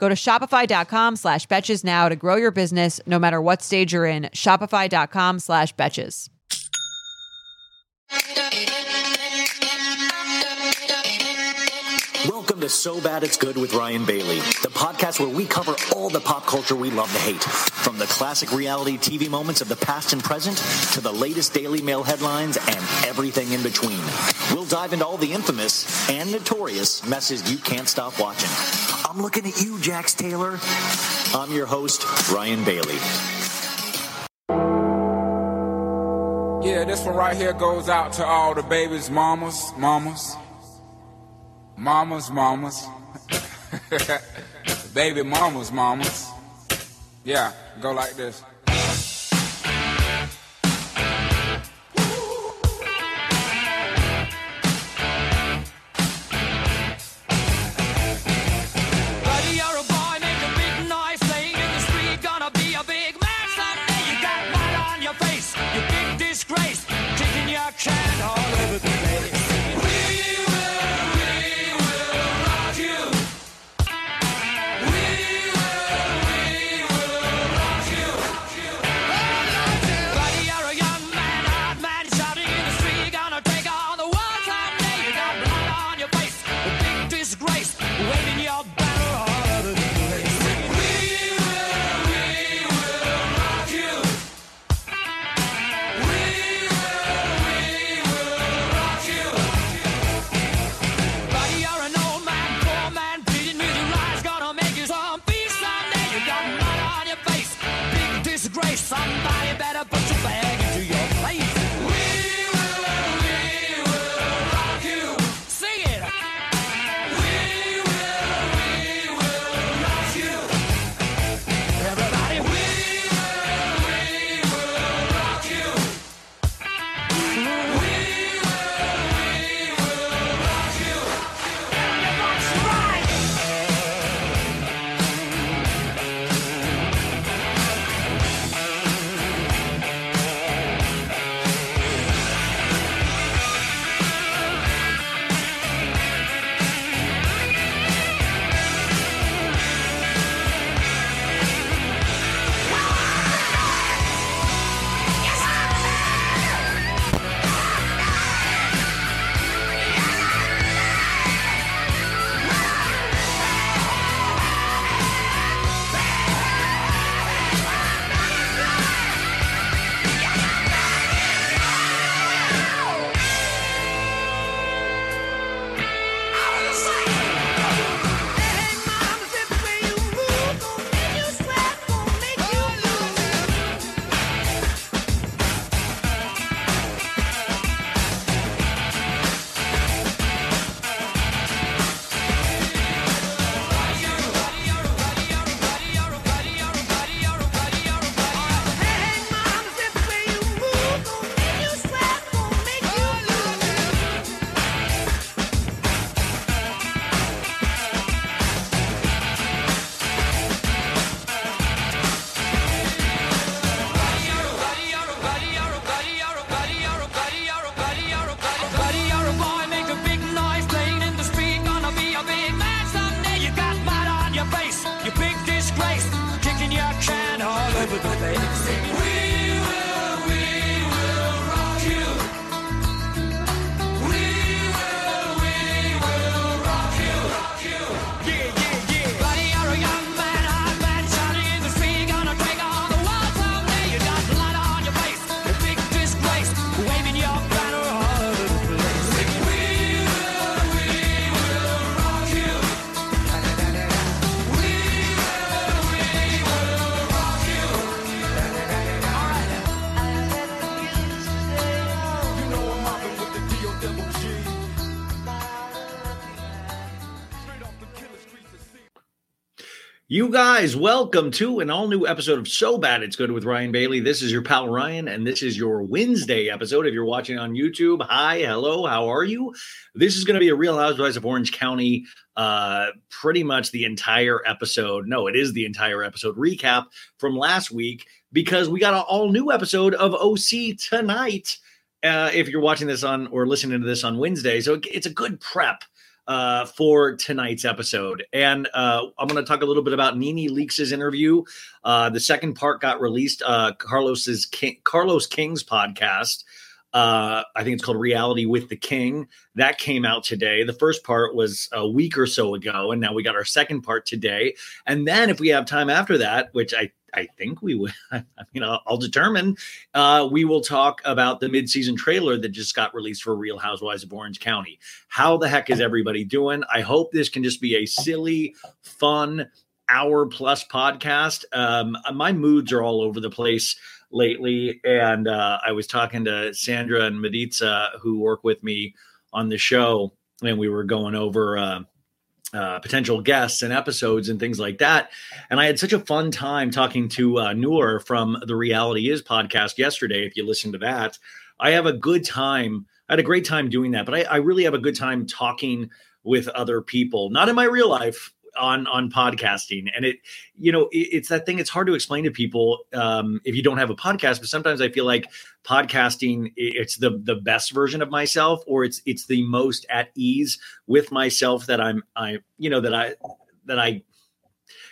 Go to shopify.com slash betches now to grow your business no matter what stage you're in. Shopify.com slash betches. Welcome to So Bad It's Good with Ryan Bailey, the podcast where we cover all the pop culture we love to hate. From the classic reality TV moments of the past and present to the latest Daily Mail headlines and everything in between. We'll dive into all the infamous and notorious messes you can't stop watching. I'm looking at you, Jax Taylor. I'm your host, Ryan Bailey. Yeah, this one right here goes out to all the babies, mamas, mamas, mamas, mamas, baby mamas, mamas. Yeah, go like this. You guys, welcome to an all new episode of So Bad It's Good with Ryan Bailey. This is your pal Ryan, and this is your Wednesday episode. If you're watching on YouTube, hi, hello, how are you? This is going to be a Real Housewives of Orange County, uh, pretty much the entire episode. No, it is the entire episode recap from last week because we got an all new episode of OC tonight. Uh, if you're watching this on or listening to this on Wednesday, so it's a good prep uh, for tonight's episode. And uh, I'm going to talk a little bit about Nene Leakes' interview. Uh, the second part got released. Uh, Carlos's King, Carlos King's podcast. Uh, I think it's called Reality with the King. That came out today. The first part was a week or so ago, and now we got our second part today. And then, if we have time after that, which I I think we would. I mean, I'll, I'll determine. Uh, we will talk about the midseason trailer that just got released for Real Housewives of Orange County. How the heck is everybody doing? I hope this can just be a silly, fun hour plus podcast. Um, my moods are all over the place lately, and uh, I was talking to Sandra and Maritza, who work with me on the show, and we were going over. Uh, uh, potential guests and episodes and things like that. And I had such a fun time talking to uh, Noor from the Reality Is podcast yesterday. If you listen to that, I have a good time. I had a great time doing that, but I, I really have a good time talking with other people, not in my real life, on on podcasting. And it you know it, it's that thing it's hard to explain to people um if you don't have a podcast but sometimes i feel like podcasting it's the the best version of myself or it's it's the most at ease with myself that i'm i you know that i that i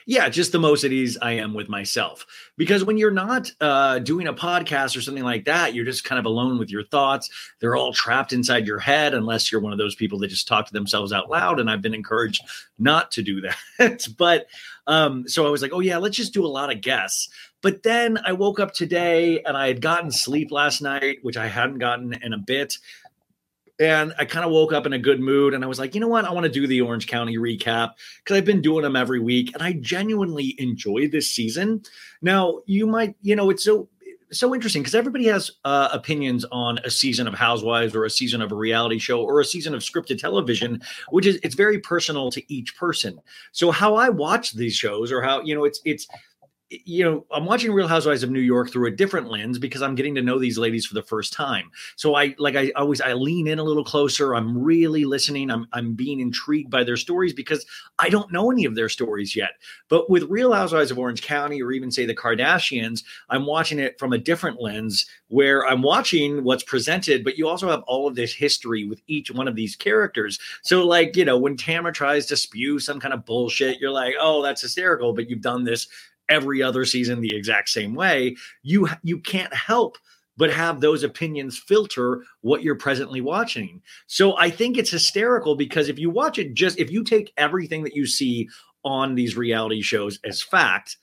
yeah, just the most at ease I am with myself. Because when you're not uh, doing a podcast or something like that, you're just kind of alone with your thoughts. They're all trapped inside your head, unless you're one of those people that just talk to themselves out loud. And I've been encouraged not to do that. but um, so I was like, oh, yeah, let's just do a lot of guests. But then I woke up today and I had gotten sleep last night, which I hadn't gotten in a bit. And I kind of woke up in a good mood and I was like, you know what? I want to do the Orange County recap because I've been doing them every week and I genuinely enjoy this season. Now, you might, you know, it's so so interesting because everybody has uh, opinions on a season of Housewives or a season of a reality show or a season of scripted television, which is it's very personal to each person. So how I watch these shows or how you know it's it's you know, I'm watching Real Housewives of New York through a different lens because I'm getting to know these ladies for the first time. So I like I always I lean in a little closer. I'm really listening. I'm I'm being intrigued by their stories because I don't know any of their stories yet. But with Real Housewives of Orange County or even say the Kardashians, I'm watching it from a different lens where I'm watching what's presented, but you also have all of this history with each one of these characters. So like, you know, when Tamra tries to spew some kind of bullshit, you're like, "Oh, that's hysterical," but you've done this every other season the exact same way you you can't help but have those opinions filter what you're presently watching so i think it's hysterical because if you watch it just if you take everything that you see on these reality shows as fact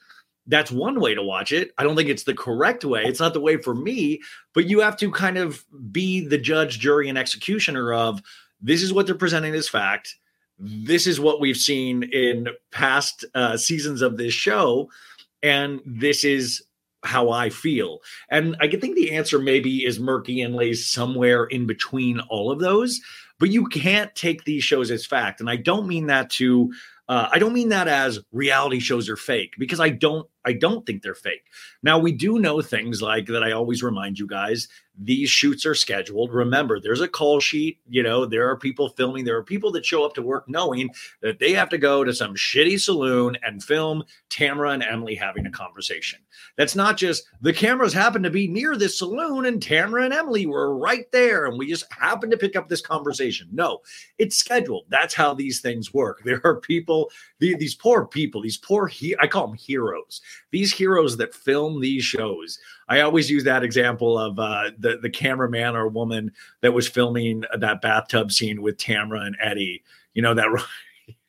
that's one way to watch it. I don't think it's the correct way. It's not the way for me, but you have to kind of be the judge, jury, and executioner of this is what they're presenting as fact. This is what we've seen in past uh, seasons of this show and this is how I feel. And I think the answer maybe is murky and lays somewhere in between all of those. But you can't take these shows as fact. And I don't mean that to uh, I don't mean that as reality shows are fake because I don't I don't think they're fake. Now we do know things like that I always remind you guys these shoots are scheduled. Remember, there's a call sheet. You know, there are people filming. There are people that show up to work knowing that they have to go to some shitty saloon and film Tamra and Emily having a conversation. That's not just the cameras happen to be near this saloon and Tamra and Emily were right there and we just happened to pick up this conversation. No, it's scheduled. That's how these things work. There are people, these poor people, these poor, he- I call them heroes. These heroes that film these shows I always use that example of uh, the the cameraman or woman that was filming that bathtub scene with Tamra and Eddie. You know that.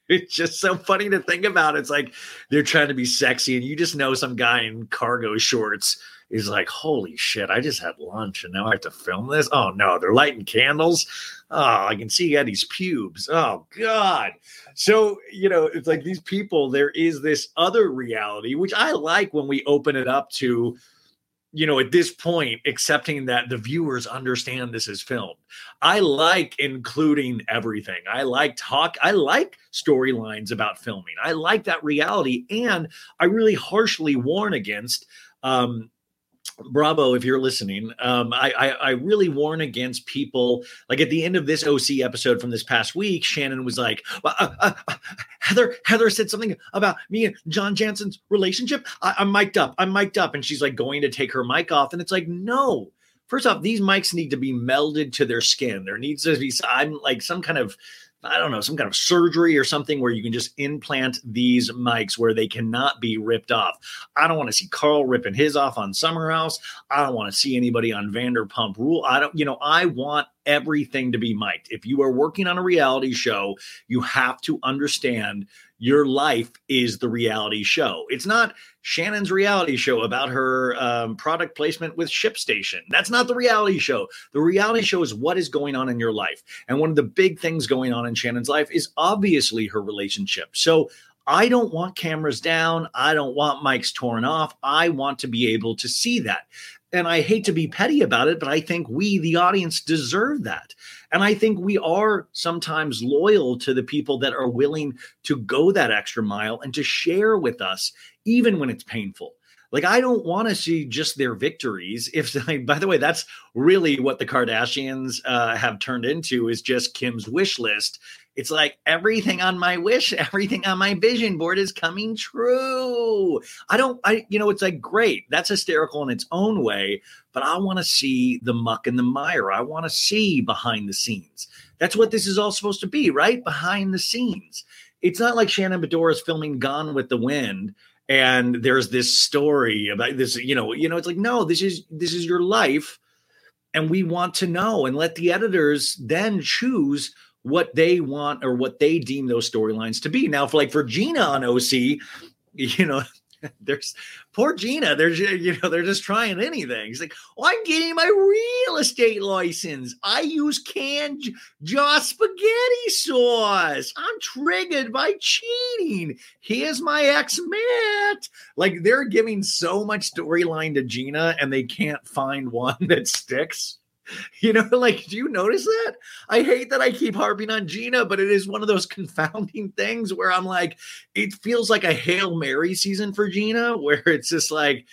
It's just so funny to think about. It's like they're trying to be sexy, and you just know some guy in cargo shorts is like, "Holy shit! I just had lunch, and now I have to film this." Oh no, they're lighting candles. Oh, I can see Eddie's pubes. Oh God. So you know, it's like these people. There is this other reality, which I like when we open it up to you know, at this point, accepting that the viewers understand this is filmed. I like including everything. I like talk. I like storylines about filming. I like that reality. And I really harshly warn against um, Bravo, if you're listening, um, I, I, I really warn against people. Like at the end of this OC episode from this past week, Shannon was like, uh, uh, uh, "Heather, Heather said something about me and John Janssen's relationship. I, I'm mic'd up. I'm mic'd up," and she's like going to take her mic off, and it's like, no. First off, these mics need to be melded to their skin. There needs to be I'm like some kind of I don't know, some kind of surgery or something where you can just implant these mics where they cannot be ripped off. I don't want to see Carl ripping his off on Summer House. I don't want to see anybody on Vanderpump Rule. I don't, you know, I want everything to be mic'd. If you are working on a reality show, you have to understand your life is the reality show. It's not Shannon's reality show about her um, product placement with ShipStation. That's not the reality show. The reality show is what is going on in your life. And one of the big things going on in Shannon's life is obviously her relationship. So I don't want cameras down. I don't want mics torn off. I want to be able to see that. And I hate to be petty about it, but I think we, the audience, deserve that. And I think we are sometimes loyal to the people that are willing to go that extra mile and to share with us, even when it's painful. Like, I don't want to see just their victories. If, by the way, that's really what the Kardashians uh, have turned into is just Kim's wish list. It's like everything on my wish, everything on my vision board is coming true. I don't, I, you know, it's like great. That's hysterical in its own way, but I want to see the muck and the mire. I want to see behind the scenes. That's what this is all supposed to be, right? Behind the scenes. It's not like Shannon Beador is filming Gone with the Wind and there's this story about this, you know, you know, it's like, no, this is this is your life. And we want to know and let the editors then choose what they want or what they deem those storylines to be. Now, for like for Gina on OC, you know, there's poor Gina. There's you know they're just trying anything. He's like, oh, I'm getting my real estate license. I use canned jaw spaghetti sauce. I'm triggered by cheating. Here's my ex Matt. Like they're giving so much storyline to Gina, and they can't find one that sticks. You know, like, do you notice that? I hate that I keep harping on Gina, but it is one of those confounding things where I'm like, it feels like a Hail Mary season for Gina, where it's just like,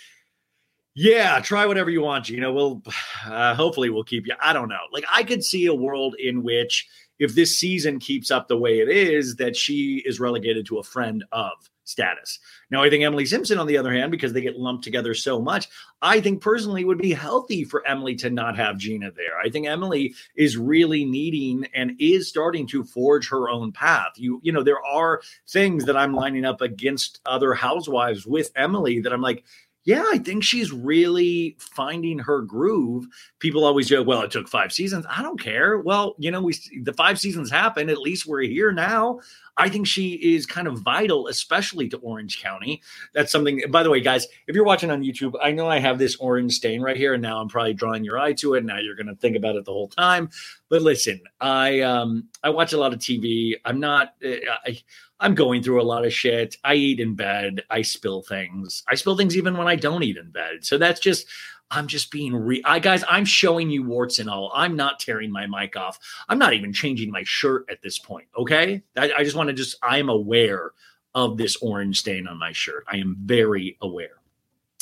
yeah, try whatever you want, Gina. We'll uh, hopefully we'll keep you. I don't know. Like, I could see a world in which if this season keeps up the way it is, that she is relegated to a friend of status. Now, I think Emily Simpson, on the other hand, because they get lumped together so much, I think personally would be healthy for Emily to not have Gina there. I think Emily is really needing and is starting to forge her own path. You, you know, there are things that I'm lining up against other housewives with Emily that I'm like, yeah, I think she's really finding her groove. People always joke, well, it took five seasons. I don't care. Well, you know, we the five seasons happened. At least we're here now. I think she is kind of vital, especially to Orange County. That's something, by the way, guys, if you're watching on YouTube, I know I have this orange stain right here, and now I'm probably drawing your eye to it. Now you're going to think about it the whole time. But listen, I um I watch a lot of TV. I'm not eh, I I'm going through a lot of shit. I eat in bed. I spill things. I spill things even when I don't eat in bed. So that's just I'm just being re I guys, I'm showing you warts and all. I'm not tearing my mic off. I'm not even changing my shirt at this point. Okay. I, I just want to just I am aware of this orange stain on my shirt. I am very aware.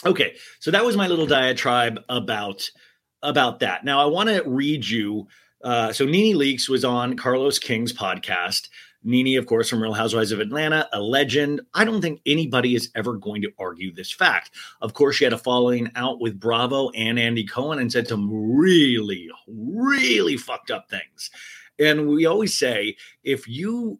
Okay, so that was my little diatribe about about that. Now I want to read you. Uh, so Nene Leakes was on Carlos King's podcast. Nene, of course, from Real Housewives of Atlanta, a legend. I don't think anybody is ever going to argue this fact. Of course, she had a falling out with Bravo and Andy Cohen and said some really, really fucked up things. And we always say if you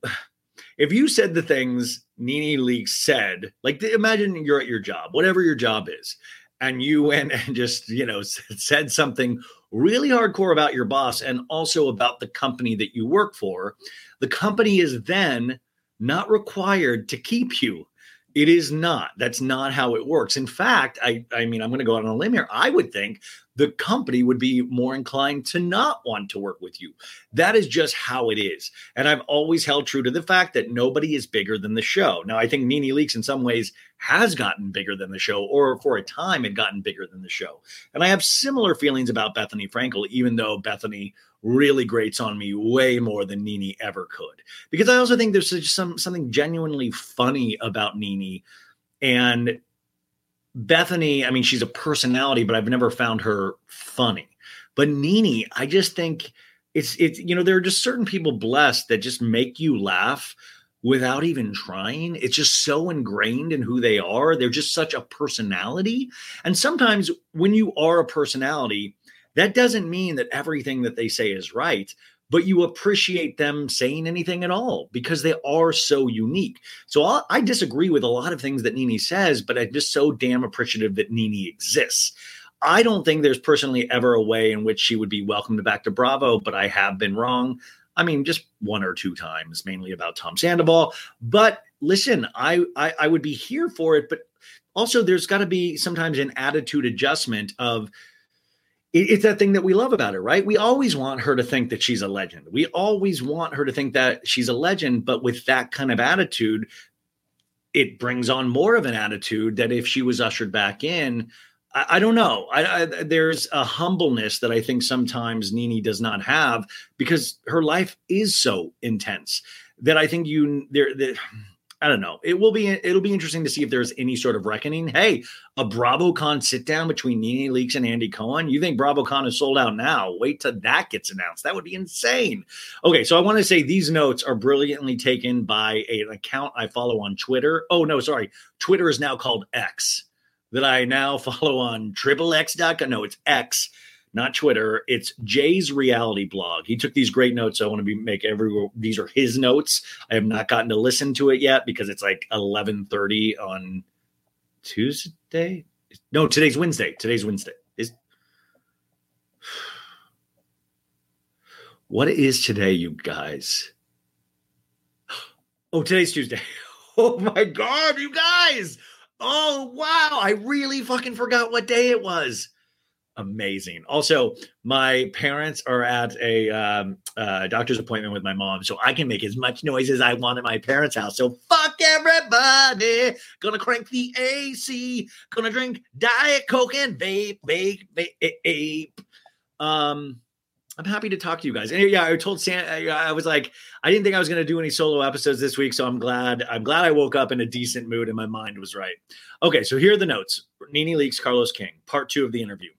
if you said the things Nene Leakes said, like imagine you're at your job, whatever your job is, and you went and just, you know, said something really hardcore about your boss and also about the company that you work for, the company is then not required to keep you. It is not. That's not how it works. In fact, I, I mean, I'm going to go out on a limb here. I would think the company would be more inclined to not want to work with you. That is just how it is. And I've always held true to the fact that nobody is bigger than the show. Now, I think Nene Leakes in some ways has gotten bigger than the show, or for a time had gotten bigger than the show. And I have similar feelings about Bethenny Frankel, even though Bethenny really grates on me way more than Nene ever could. Because I also think there's just some something genuinely funny about Nene. And Bethenny, I mean, she's a personality, but I've never found her funny. But Nene, I just think it's it's you know, there are just certain people blessed that just make you laugh without even trying. It's just so ingrained in who they are. They're just such a personality. And sometimes when you are a personality, that doesn't mean that everything that they say is right, but you appreciate them saying anything at all because they are so unique. So I, I disagree with a lot of things that Nene says, but I'm just so damn appreciative that Nene exists. I don't think there's personally ever a way in which she would be welcomed back to Bravo, but I have been wrong. I mean, just one or two times, mainly about Tom Sandoval. But listen, I I, I would be here for it, but also there's got to be sometimes an attitude adjustment of it's that thing that we love about her, right? We always want her to think that she's a legend. We always want her to think that she's a legend, but with that kind of attitude, it brings on more of an attitude that if she was ushered back in, I, I don't know. I, I, there's a humbleness that I think sometimes Nene does not have because her life is so intense that I think you there. there I don't know. It will be it'll be interesting to see if there's any sort of reckoning. Hey, a BravoCon sit down between Nene Leakes and Andy Cohen. You think BravoCon is sold out now? Wait till that gets announced. That would be insane. Okay, so I want to say these notes are brilliantly taken by an account I follow on Twitter. Oh no, sorry. Twitter is now called X. That I now follow on Triple triplex.com. No, it's X not Twitter. It's Jay's reality blog. He took these great notes. So I want to be make every these are his notes. I have not gotten to listen to it yet because it's like eleven thirty on Tuesday. No, today's Wednesday. Today's Wednesday. Is what is today, you guys? Oh, today's Tuesday. Oh my god, you guys! Oh wow, I really fucking forgot what day it was amazing. Also, my parents are at a um, uh, doctor's appointment with my mom, so I can make as much noise as I want at my parents' house. So fuck everybody. Gonna crank the AC. Gonna drink diet coke and vape, vape, vape. Um, I'm happy to talk to you guys. And yeah, I told Sam, I was like, I didn't think I was going to do any solo episodes this week, so I'm glad. I'm glad I woke up in a decent mood and my mind was right. Okay, so here are the notes. Nene Leakes Carlos King, part two of the interview.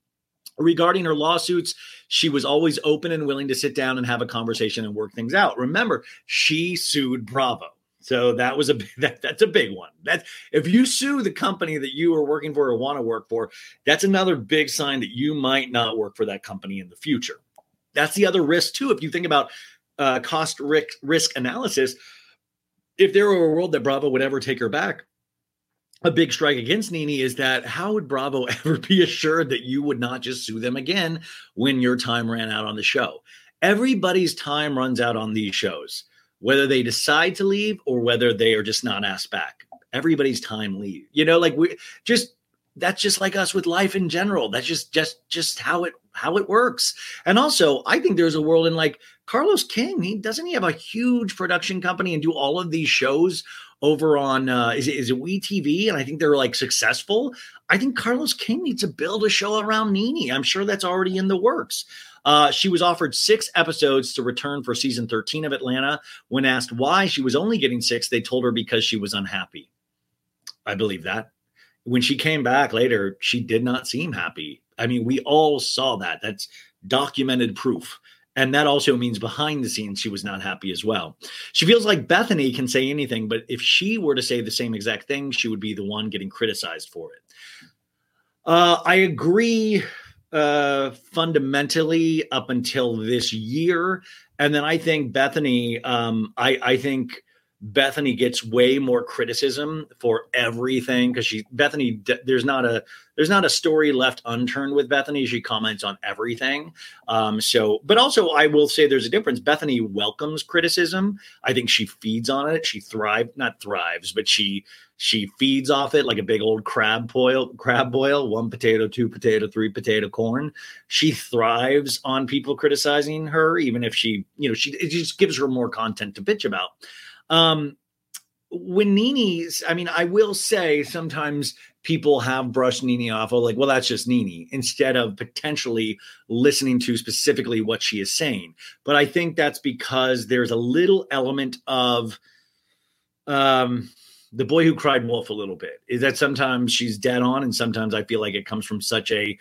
Regarding her lawsuits, she was always open and willing to sit down and have a conversation and work things out. Remember, she sued Bravo. So that was a that, that's a big one. That if you sue the company that you are working for or want to work for, that's another big sign that you might not work for that company in the future. That's the other risk too. If you think about uh, cost risk risk analysis, if there were a world that Bravo would ever take her back, a big strike against Nene is that how would Bravo ever be assured that you would not just sue them again when your time ran out on the show? Everybody's time runs out on these shows, whether they decide to leave or whether they are just not asked back. Everybody's time leave. You know, like we just that's just like us with life in general. That's just just just how it how it works. And also, I think there's a world in like Carlos King. He doesn't he have a huge production company and do all of these shows over on uh, is it is it We TV? And I think they're like successful. I think Carlos King needs to build a show around Nene. I'm sure that's already in the works. Uh, she was offered six episodes to return for season 13 of Atlanta. When asked why she was only getting six, they told her because she was unhappy. I believe that. When she came back later, she did not seem happy. I mean, we all saw that. That's documented proof. And that also means behind the scenes, she was not happy as well. She feels like Bethenny can say anything, but if she were to say the same exact thing, she would be the one getting criticized for it. Uh, I agree uh, fundamentally up until this year. And then I think Bethenny, um, I, I think Bethenny gets way more criticism for everything because she Bethenny there's not a there's not a story left unturned with Bethenny. She comments on everything. Um, so, but also I will say there's a difference. Bethenny welcomes criticism. I think she feeds on it. She thrive not thrives, but she she feeds off it like a big old crab boil, crab boil, one potato, two potato, three potato corn. She thrives on people criticizing her, even if she, you know, she it just gives her more content to bitch about. Um, when Nene's, I mean, I will say sometimes people have brushed Nene off. Oh, like, well, that's just Nene, instead of potentially listening to specifically what she is saying. But I think that's because there's a little element of um the boy who cried wolf a little bit is that sometimes she's dead on and sometimes i feel like it comes from such a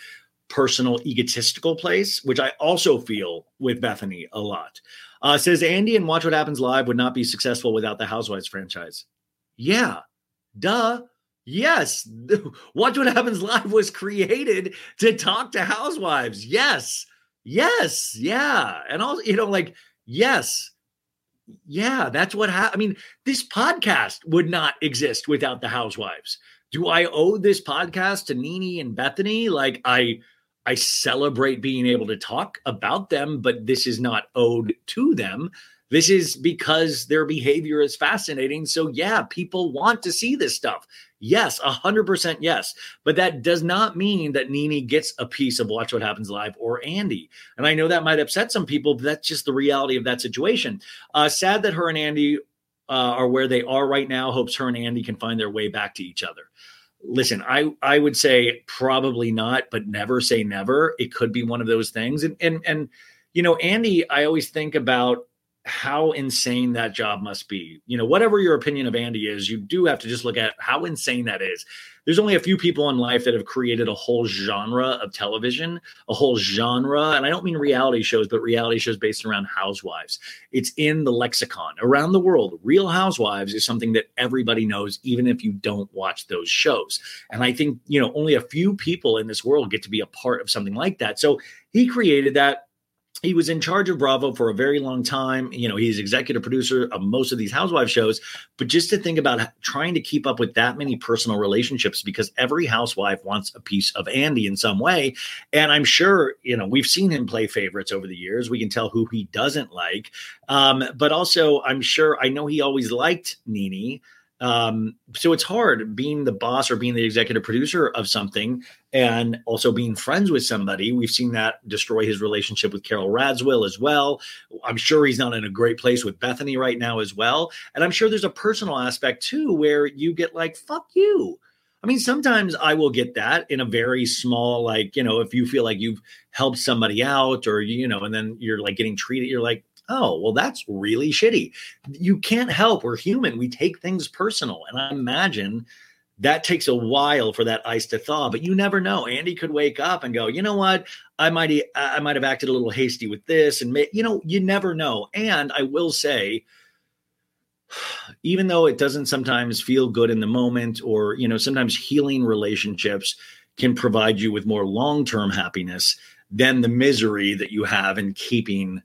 personal egotistical place which i also feel with bethenny a lot uh, says andy and watch what happens live would not be successful without the housewives franchise. Yeah. Duh. Yes. Watch what happens live was created to talk to housewives. Yes. Yes. Yeah. And also you know like yes. Yeah, that's what happened. I mean, this podcast would not exist without the housewives. Do I owe this podcast to Nene and Bethenny? Like I I celebrate being able to talk about them, but this is not owed to them. This is because their behavior is fascinating. So yeah, people want to see this stuff. Yes, 100% yes. But that does not mean that Nene gets a piece of Watch What Happens Live or Andy. And I know that might upset some people, but that's just the reality of that situation. Uh, sad that her and Andy uh, are where they are right now. Hopes her and Andy can find their way back to each other. Listen, I I would say probably not, but never say never. It could be one of those things. And and and you know, Andy, I always think about how insane that job must be. You know, whatever your opinion of Andy is, you do have to just look at how insane that is. There's only a few people in life that have created a whole genre of television, a whole genre. And I don't mean reality shows, but reality shows based around housewives. It's in the lexicon around the world. Real Housewives is something that everybody knows, even if you don't watch those shows. And I think, you know, only a few people in this world get to be a part of something like that. So he created that he was in charge of Bravo for a very long time. You know, he's executive producer of most of these housewife shows. But just to think about trying to keep up with that many personal relationships, because every housewife wants a piece of Andy in some way. And I'm sure, you know, we've seen him play favorites over the years. We can tell who he doesn't like. Um, but also, I'm sure, I know he always liked Nene. Um, so it's hard being the boss or being the executive producer of something and also being friends with somebody. We've seen that destroy his relationship with Carol Radziwill as well. I'm sure he's not in a great place with Bethenny right now as well. And I'm sure there's a personal aspect too where you get like, fuck you. I mean, sometimes I will get that in a very small, like, you know, if you feel like you've helped somebody out or, you know, and then you're like getting treated, you're like, oh, well, that's really shitty. You can't help. We're human. We take things personal. And I imagine that takes a while for that ice to thaw, but you never know. Andy could wake up and go, you know what? I might, I might have acted a little hasty with this. And, may, you know, you never know. And I will say, even though it doesn't sometimes feel good in the moment or, you know, sometimes healing relationships can provide you with more long term happiness than the misery that you have in keeping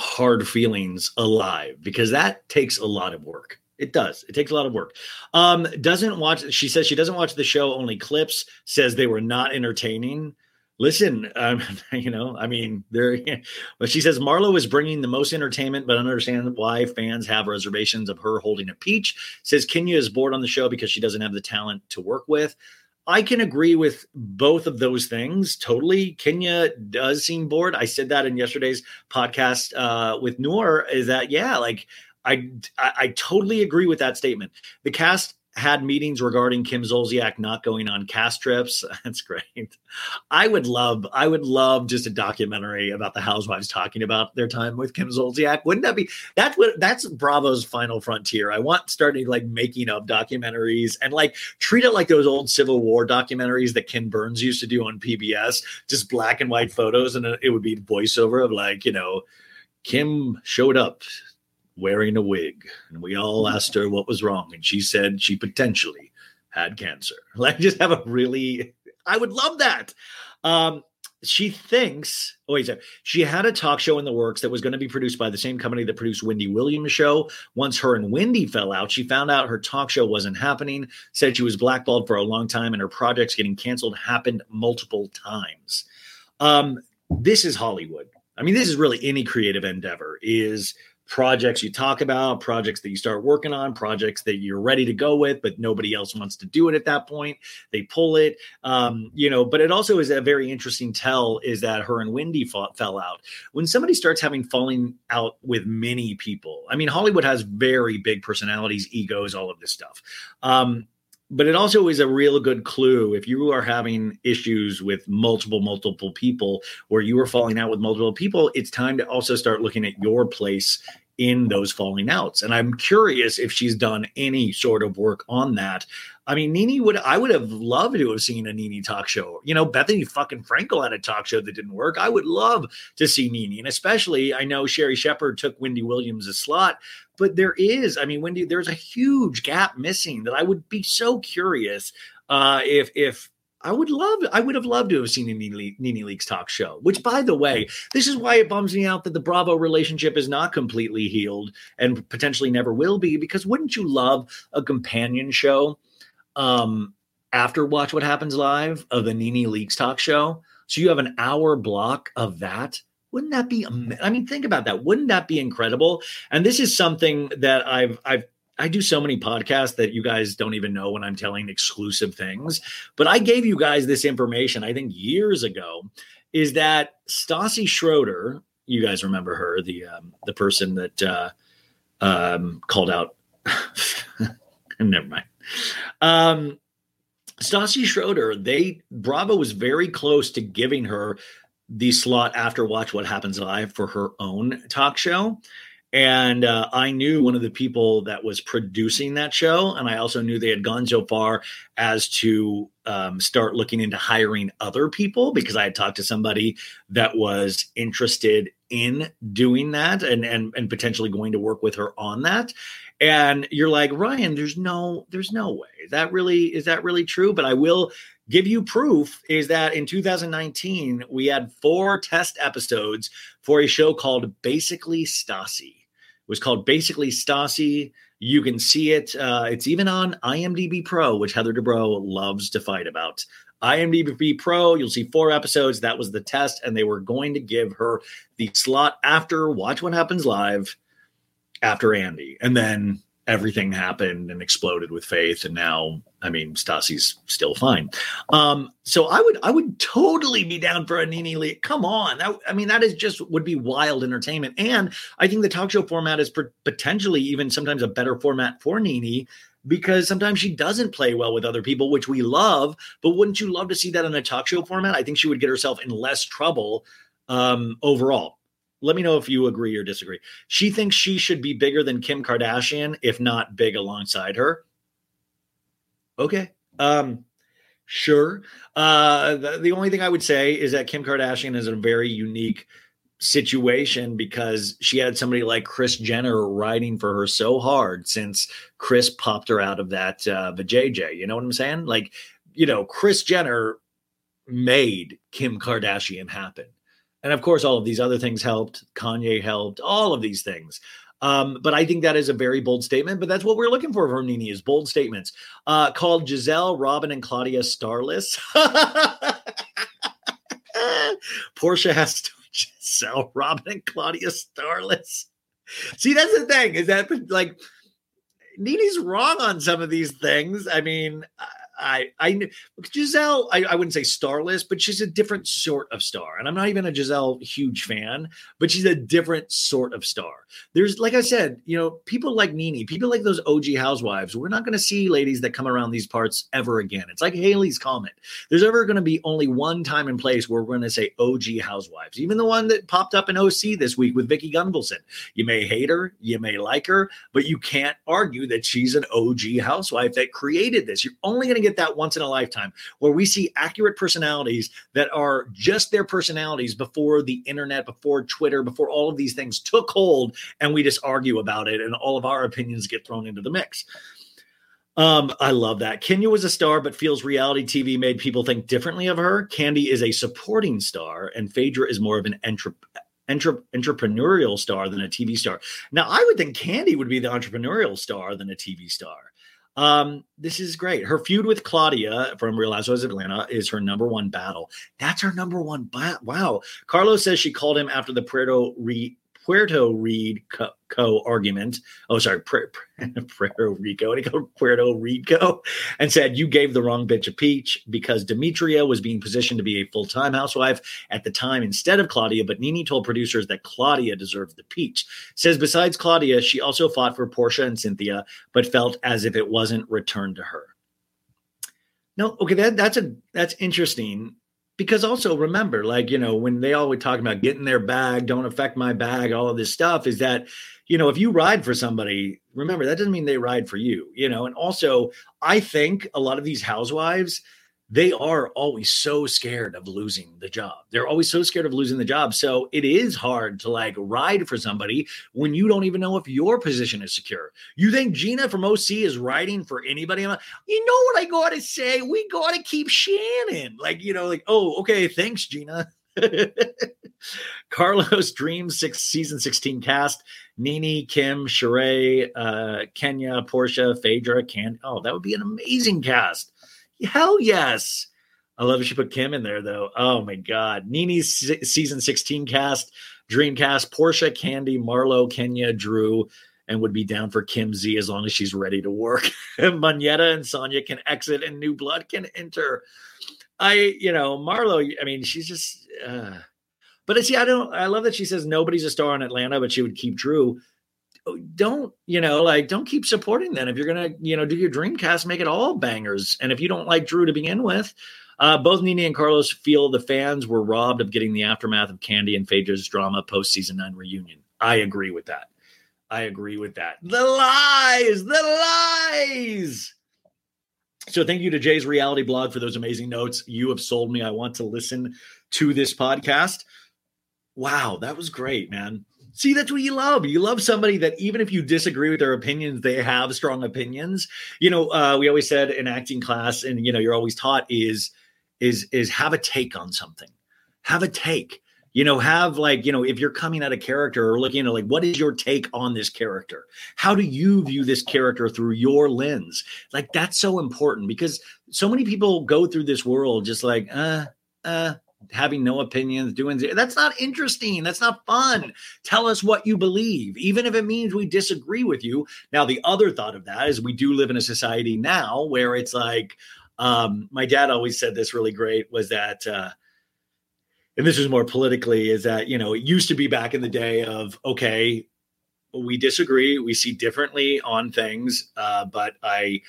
hard feelings alive because that takes a lot of work. It does. It takes a lot of work. Um, doesn't watch. She says she doesn't watch the show. Only clips. Says they were not entertaining. Listen, um, you know, I mean, there. But she says Marlo is bringing the most entertainment, but I understand why fans have reservations of her holding a peach. Says Kenya is bored on the show because she doesn't have the talent to work with. I can agree with both of those things totally. Kenya does seem bored. I said that in yesterday's podcast uh, with Noor. Is that yeah? Like I, I I totally agree with that statement. The cast had meetings regarding Kim Zolciak not going on cast trips. That's great. I would love, I would love just a documentary about the housewives talking about their time with Kim Zolciak. Wouldn't that be? That's what that's Bravo's final frontier. I want starting like making of documentaries and like treat it like those old Civil War documentaries that Ken Burns used to do on PBS, just black and white photos, and it would be voiceover of like you know. Kim showed up wearing a wig. And we all asked her what was wrong. And she said she potentially had cancer. Like, just have a really, I would love that. Um, she thinks oh wait a second. she had a talk show in the works that was going to be produced by the same company that produced wendy williams show once her and wendy fell out she found out her talk show wasn't happening said she was blackballed for a long time and her projects getting canceled happened multiple times um, this is hollywood i mean this is really any creative endeavor is projects you talk about, projects that you start working on, projects that you're ready to go with, but nobody else wants to do it at that point. They pull it, um, you know. But it also is a very interesting tell is that her and Wendy fought, fell out. When somebody starts having falling out with many people, I mean, Hollywood has very big personalities, egos, all of this stuff. Um, but it also is a real good clue if you are having issues with multiple multiple people or you are falling out with multiple people it's time to also start looking at your place in those falling outs. And I'm curious if she's done any sort of work on that. I mean, Nene would I would have loved to have seen a Nene talk show. You know, Bethenny fucking Frankel had a talk show that didn't work. I would love to see Nene. And especially I know Sherri Shepherd took Wendy Williams slot, but there is, I mean, Wendy, there's a huge gap missing that I would be so curious uh if if I would love, I would have loved to have seen a Nene, Nene Leakes talk show, which by the way, this is why it bums me out that the Bravo relationship is not completely healed and potentially never will be, because wouldn't you love a companion show um, after Watch What Happens Live of the Nene Leakes talk show? So you have an hour block of that. Wouldn't that be? I mean, think about that. Wouldn't that be incredible? And this is something that I've I've I do so many podcasts that you guys don't even know when I'm telling exclusive things. But I gave you guys this information, I think years ago, is that Stassi Schroeder, you guys remember her, the um, the person that uh, um, called out. Never mind. Um, Stassi Schroeder, they Bravo was very close to giving her the slot after Watch What Happens Live for her own talk show. And uh, I knew one of the people that was producing that show. And I also knew they had gone so far as to um, start looking into hiring other people because I had talked to somebody that was interested in doing that and, and, and potentially going to work with her on that. And you're like, Ryan, there's no, there's no way. Is that really, is that really true? But I will give you proof is that in 2019, we had four test episodes for a show called Basically Stassi It was called basically Stassi. You can see it. Uh, it's even on IMDb Pro, which Heather Dubrow loves to fight about. IMDb Pro, you'll see four episodes. That was the test, and they were going to give her the slot after Watch What Happens Live after Andy. And then everything happened and exploded with faith and now i mean stassi's still fine. Um so i would i would totally be down for a nene lee. Come on. That, i mean that is just would be wild entertainment. And i think the talk show format is potentially even sometimes a better format for nene because sometimes she doesn't play well with other people which we love but wouldn't you love to see that in a talk show format? I think she would get herself in less trouble um overall let me know if you agree or disagree. She thinks she should be bigger than Kim Kardashian, if not big alongside her. Okay. Um, sure. Uh, the, the only thing I would say is that Kim Kardashian is a very unique situation because she had somebody like Kris Jenner riding for her so hard since Kris popped her out of that uh, JJ. You know what I'm saying? Like, you know, Kris Jenner made Kim Kardashian happen. And of course, all of these other things helped. Kanye helped, all of these things. Um, but I think that is a very bold statement. But that's what we're looking for from Nene is bold statements. Uh, called Gizelle, Robin, and Claudia starless. Porsha has to Gizelle, Robin, and Claudia starless. See, that's the thing is that like Nene's wrong on some of these things. I mean, I, I, Gizelle, I, I wouldn't say starless, but she's a different sort of star. And I'm not even a Gizelle huge fan, but she's a different sort of star. There's, like I said, you know, people like Nene, people like those OG housewives, we're not going to see ladies that come around these parts ever again. It's like Halley's Comet. There's ever going to be only one time and place where we're going to say OG housewives, even the one that popped up in OC this week with Vicki Gunvalson. You may hate her, you may like her, but you can't argue that she's an OG housewife that created this. You're only going to get get that once in a lifetime where we see accurate personalities that are just their personalities before the internet, before Twitter, before all of these things took hold and we just argue about it and all of our opinions get thrown into the mix. Um, I love that. Kenya was a star, but feels reality TV made people think differently of her. Candy is a supporting star, and Phaedra is more of an entre- entre- entrepreneurial star than a TV star. Now, I would think Candy would be the entrepreneurial star than a TV star. Um, this is great. Her feud with Claudia from Real Housewives of Atlanta is her number one battle. That's her number one battle. Wow. Carlos says she called him after the Puerto Re- Puerto Rico co argument. Oh, sorry, Puerto Rico. What do you call Puerto Rico? And said you gave the wrong bitch a peach because Demetria was being positioned to be a full time housewife at the time instead of Claudia. But Nene told producers that Claudia deserved the peach. Says besides Claudia, she also fought for Porsha and Cynthia, but felt as if it wasn't returned to her. No, okay, that that's a that's interesting because also remember like you know when they always talk about getting their bag don't affect my bag all of this stuff is that you know if you ride for somebody remember that doesn't mean they ride for you you know? And also i think a lot of these housewives they are always so scared of losing the job. They're always so scared of losing the job. So it is hard to like ride for somebody when you don't even know if your position is secure. You think Gina from OC is riding for anybody? Like, you know what I got to say? We got to keep Shannon. Like, you know, like, oh, okay, thanks, Gina. Carlos Dreams six season 16 cast. Nene, Kim, Sheree, uh, Kenya, Porsha, Phaedra, Can. Oh, that would be an amazing cast. Hell yes. I love that she put Kim in there though. Oh my God. Se- season 16 cast, Dreamcast, Porsha, Candy, Marlo, Kenya, Drew, and would be down for Kim Z as long as she's ready to work. Monyetta and Sanya can exit and new blood can enter. I, you know, Marlo, I mean, she's just uh but see, I don't I love that she says nobody's a star in Atlanta, but she would keep Drew don't you know like don't keep supporting them if you're gonna you know do your dreamcast make it all bangers and if you don't like drew to begin with uh, both Nene and Carlos feel the fans were robbed of getting the aftermath of Candy and Phaedra's drama post season nine reunion. I agree with that. I agree with that. The lies, the lies. So thank you to Jay's reality blog for those amazing notes. You have sold me. I want to listen to this podcast. Wow, that was great, man. See, that's what you love. You love somebody that even if you disagree with their opinions, they have strong opinions. You know, uh, we always said in acting class, and you know, you're always taught is is is have a take on something. Have a take. You know, have like, you know, if you're coming at a character or looking at like, what is your take on this character? How do you view this character through your lens? Like, that's so important because so many people go through this world just like, uh, uh, having no opinions, doing that's not interesting. That's not fun. Tell us what you believe, even if it means we disagree with you. Now, the other thought of that is we do live in a society now where it's like, um, my dad always said this really great was that, uh, and this was more politically, is that, you know, it used to be back in the day of, okay, we disagree, we see differently on things, uh, but I,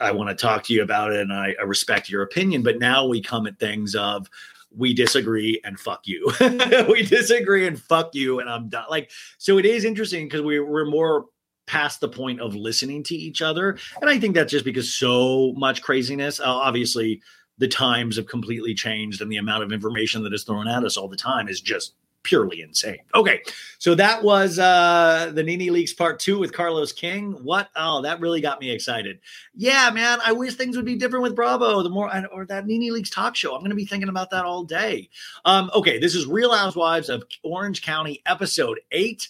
I want to talk to you about it and I, I respect your opinion. But now we come at things of, we disagree and fuck you. we disagree and fuck you. And I'm done. Like, so it is interesting because we, we're more past the point of listening to each other. And I think that's just because so much craziness, uh, obviously, the times have completely changed and the amount of information that is thrown at us all the time is just purely insane. Okay, so that was uh the Nene Leakes part two with Carlos King. What? Oh, that really got me excited. Yeah, man, I wish things would be different with Bravo. The more or that Nene Leakes talk show. I'm going to be thinking about that all day. Um, okay, this is Real Housewives of Orange County, episode eight.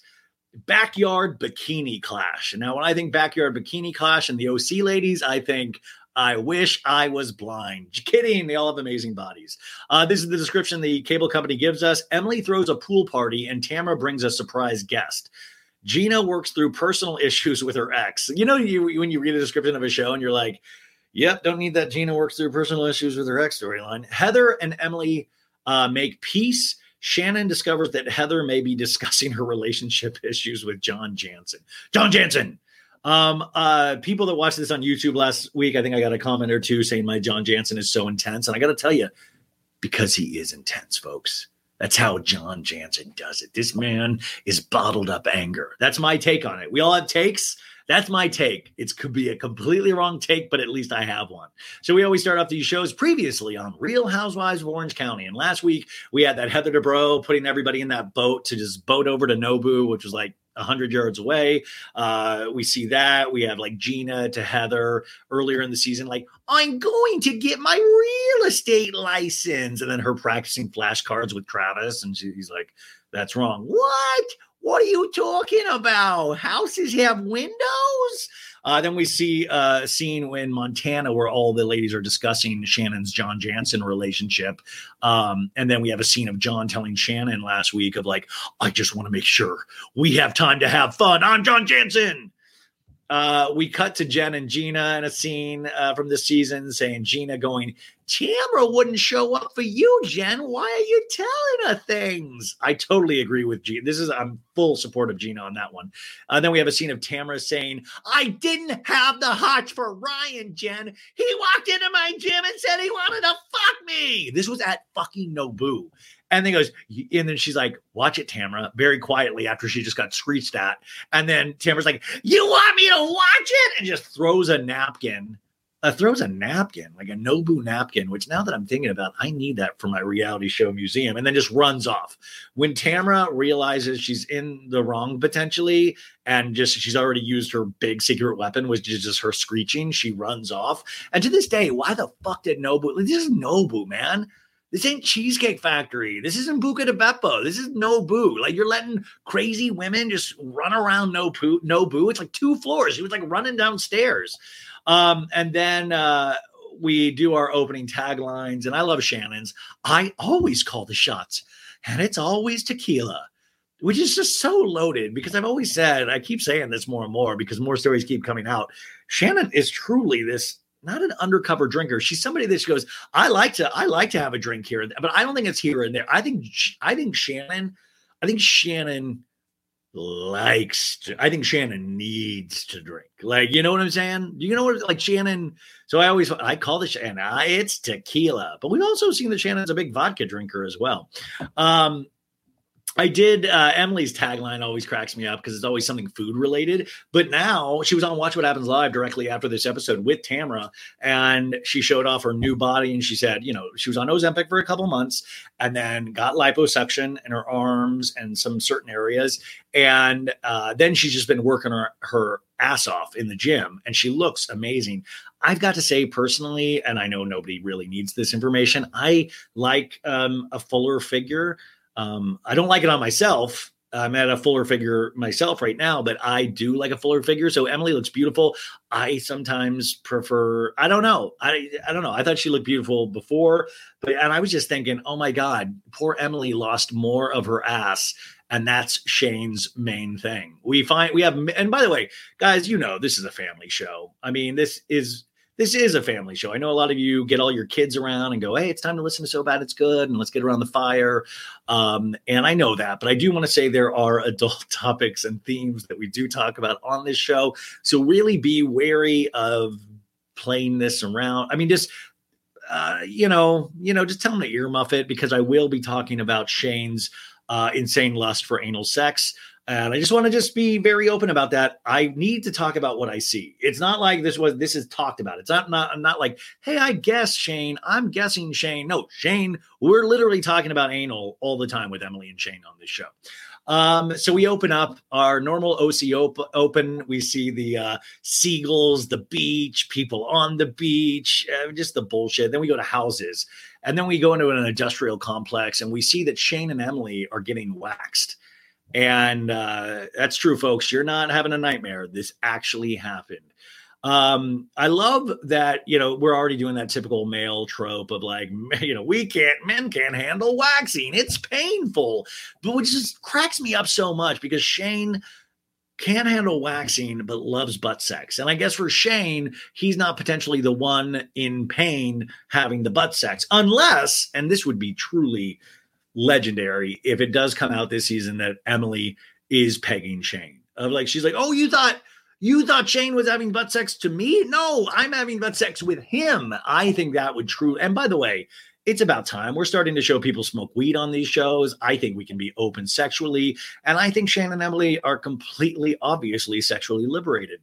Backyard Bikini Clash. And now, when I think Backyard Bikini Clash and the OC ladies, I think I wish I was blind. Just kidding. They all have amazing bodies. Uh, this is the description the cable company gives us. Emily throws a pool party and Tamra brings a surprise guest. Gina works through personal issues with her ex. You know, you when you read a description of a show and you're like, yep, don't need that Gina works through personal issues with her ex storyline. Heather and Emily uh, make peace. Shannon discovers that Heather may be discussing her relationship issues with John Janssen. John Janssen, um, uh, people that watched this on YouTube last week, I think I got a comment or two saying my John Janssen is so intense. And I got to tell you, because he is intense, folks. That's how John Janssen does it. This man is bottled up anger. That's my take on it. We all have takes. That's my take. It could be a completely wrong take, but at least I have one. So we always start off these shows previously on Real Housewives of Orange County. And last week we had that Heather Dubrow putting everybody in that boat to just boat over to Nobu, which was like 100 yards away. Uh, we see that. We have like Gina to Heather earlier in the season, like, I'm going to get my real estate license. And then her practicing flashcards with Travis. And she, he's like, that's wrong. What? What are you talking about? Houses have windows? Uh, then we see uh, a scene in Montana where all the ladies are discussing Shannon's John Janssen relationship. Um, and then we have a scene of John telling Shannon last week of like, I just want to make sure we have time to have fun. I'm John Janssen. Uh, we cut to Jen and Gina in a scene uh, from this season saying Gina going, Tamra wouldn't show up for you, Jen. Why are you telling her things? I totally agree with Gina. This is I'm full support of Gina on that one. Uh, then we have a scene of Tamra saying, I didn't have the heart for Ryan, Jen. He walked into my gym and said he wanted to fuck me. This was at fucking Nobu. And then goes, and then she's like, watch it, Tamra, very quietly after she just got screeched at. And then Tamra's like, you want me to watch it? And just throws a napkin, uh, throws a napkin, like a Nobu napkin, which now that I'm thinking about, I need that for my reality show museum. And then just runs off. When Tamra realizes she's in the wrong potentially, and just she's already used her big secret weapon, which is just her screeching, she runs off. And to this day, why the fuck did Nobu? This is Nobu, man. This ain't Cheesecake Factory. This isn't Buca di Beppo. This is Nobu. Like you're letting crazy women just run around no poo, Nobu. It's like two floors. He was like running downstairs. Um, and then uh, we do our opening taglines, and I love Shannon's. I always call the shots, and it's always tequila. Which is just so loaded because I've always said, I keep saying this more and more because more stories keep coming out. Shannon is truly this not an undercover drinker. She's somebody that she goes, I like to, I like to have a drink here, but I don't think it's here and there. I think, I think Shannon, I think Shannon likes to, I think Shannon needs to drink. Like, you know what I'm saying? You know what, like Shannon. So I always, I call the Shannon, I, it's tequila, but we've also seen that Shannon's a big vodka drinker as well. Um, I did. Uh, Emily's tagline always cracks me up because it's always something food related. But now she was on Watch What Happens Live directly after this episode with Tamra, and she showed off her new body. And she said, you know, she was on Ozempic for a couple months and then got liposuction in her arms and some certain areas. And uh, then she's just been working her, her ass off in the gym and she looks amazing. I've got to say personally, and I know nobody really needs this information, I like um, a fuller figure. Um, I don't like it on myself. I'm at a fuller figure myself right now, but I do like a fuller figure. So Emily looks beautiful. I sometimes prefer. I don't know. I I don't know. I thought she looked beautiful before, but and I was just thinking, oh my god, poor Emily lost more of her ass, and that's Shane's main thing. We find we have, and by the way, guys, you know this is a family show. I mean, this is this is a family show. I know a lot of you get all your kids around and go, "Hey, it's time to listen to So Bad It's Good," and let's get around the fire. Um, and I know that, but I do want to say there are adult topics and themes that we do talk about on this show. So really be wary of playing this around. I mean, just uh, you know, you know, just tell them to earmuff it because I will be talking about Shane's uh, insane lust for anal sex. And I just want to just be very open about that. I need to talk about what I see. It's not like this was this is talked about. It's not not I'm not like, hey, I guess Shane. I'm guessing Shane. No, Shane. We're literally talking about anal all the time with Emily and Shane on this show. Um, so we open up our normal OC op- open. We see the uh, seagulls, the beach, people on the beach, uh, just the bullshit. Then we go to houses, and then we go into an industrial complex, and we see that Shane and Emily are getting waxed. And uh, that's true, folks. You're not having a nightmare. This actually happened. Um, I love that, you know, we're already doing that typical male trope of like, you know, we can't, men can't handle waxing. It's painful, but which just cracks me up so much because Shane can't handle waxing but loves butt sex. And I guess for Shane, he's not potentially the one in pain having the butt sex, unless, and this would be truly legendary if it does come out this season that Emily is pegging Shane. Of like, she's like, oh, you thought you thought Shane was having butt sex to me? No, I'm having butt sex with him. I think that would true. And by the way, it's about time. We're starting to show people smoke weed on these shows. I think we can be open sexually. And I think Shane and Emily are completely, obviously sexually liberated.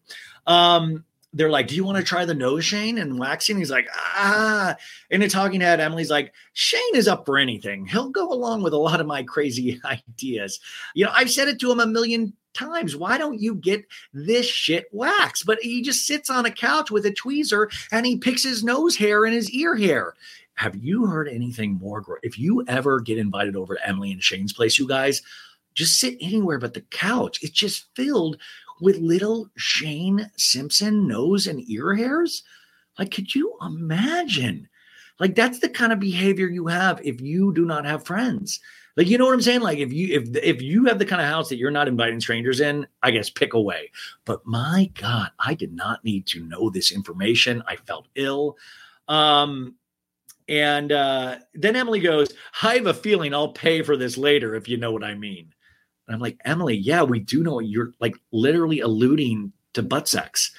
Um, they're like, Do you want to try the nose, Shane? And waxing, he's like, Ah. In a talking head, Emily's like, Shane is up for anything. He'll go along with a lot of my crazy ideas. You know, I've said it to him a million times. Why don't you get this shit waxed? But he just sits on a couch with a tweezer and he picks his nose hair and his ear hair. Have you heard anything more? Gro- if you ever get invited over to Emily and Shane's place, you guys just sit anywhere but the couch. It's just filled with little Shane Simpson nose and ear hairs. Like, could you imagine? Like, that's the kind of behavior you have if you do not have friends. Like, you know what I'm saying? Like, if you if if you have the kind of house that you're not inviting strangers in, I guess pick away. But my God, I did not need to know this information. I felt ill. Um, and uh, then Emily goes, I have a feeling I'll pay for this later, if you know what I mean. And I'm like, Emily, yeah, we do know you're like literally alluding to butt sex.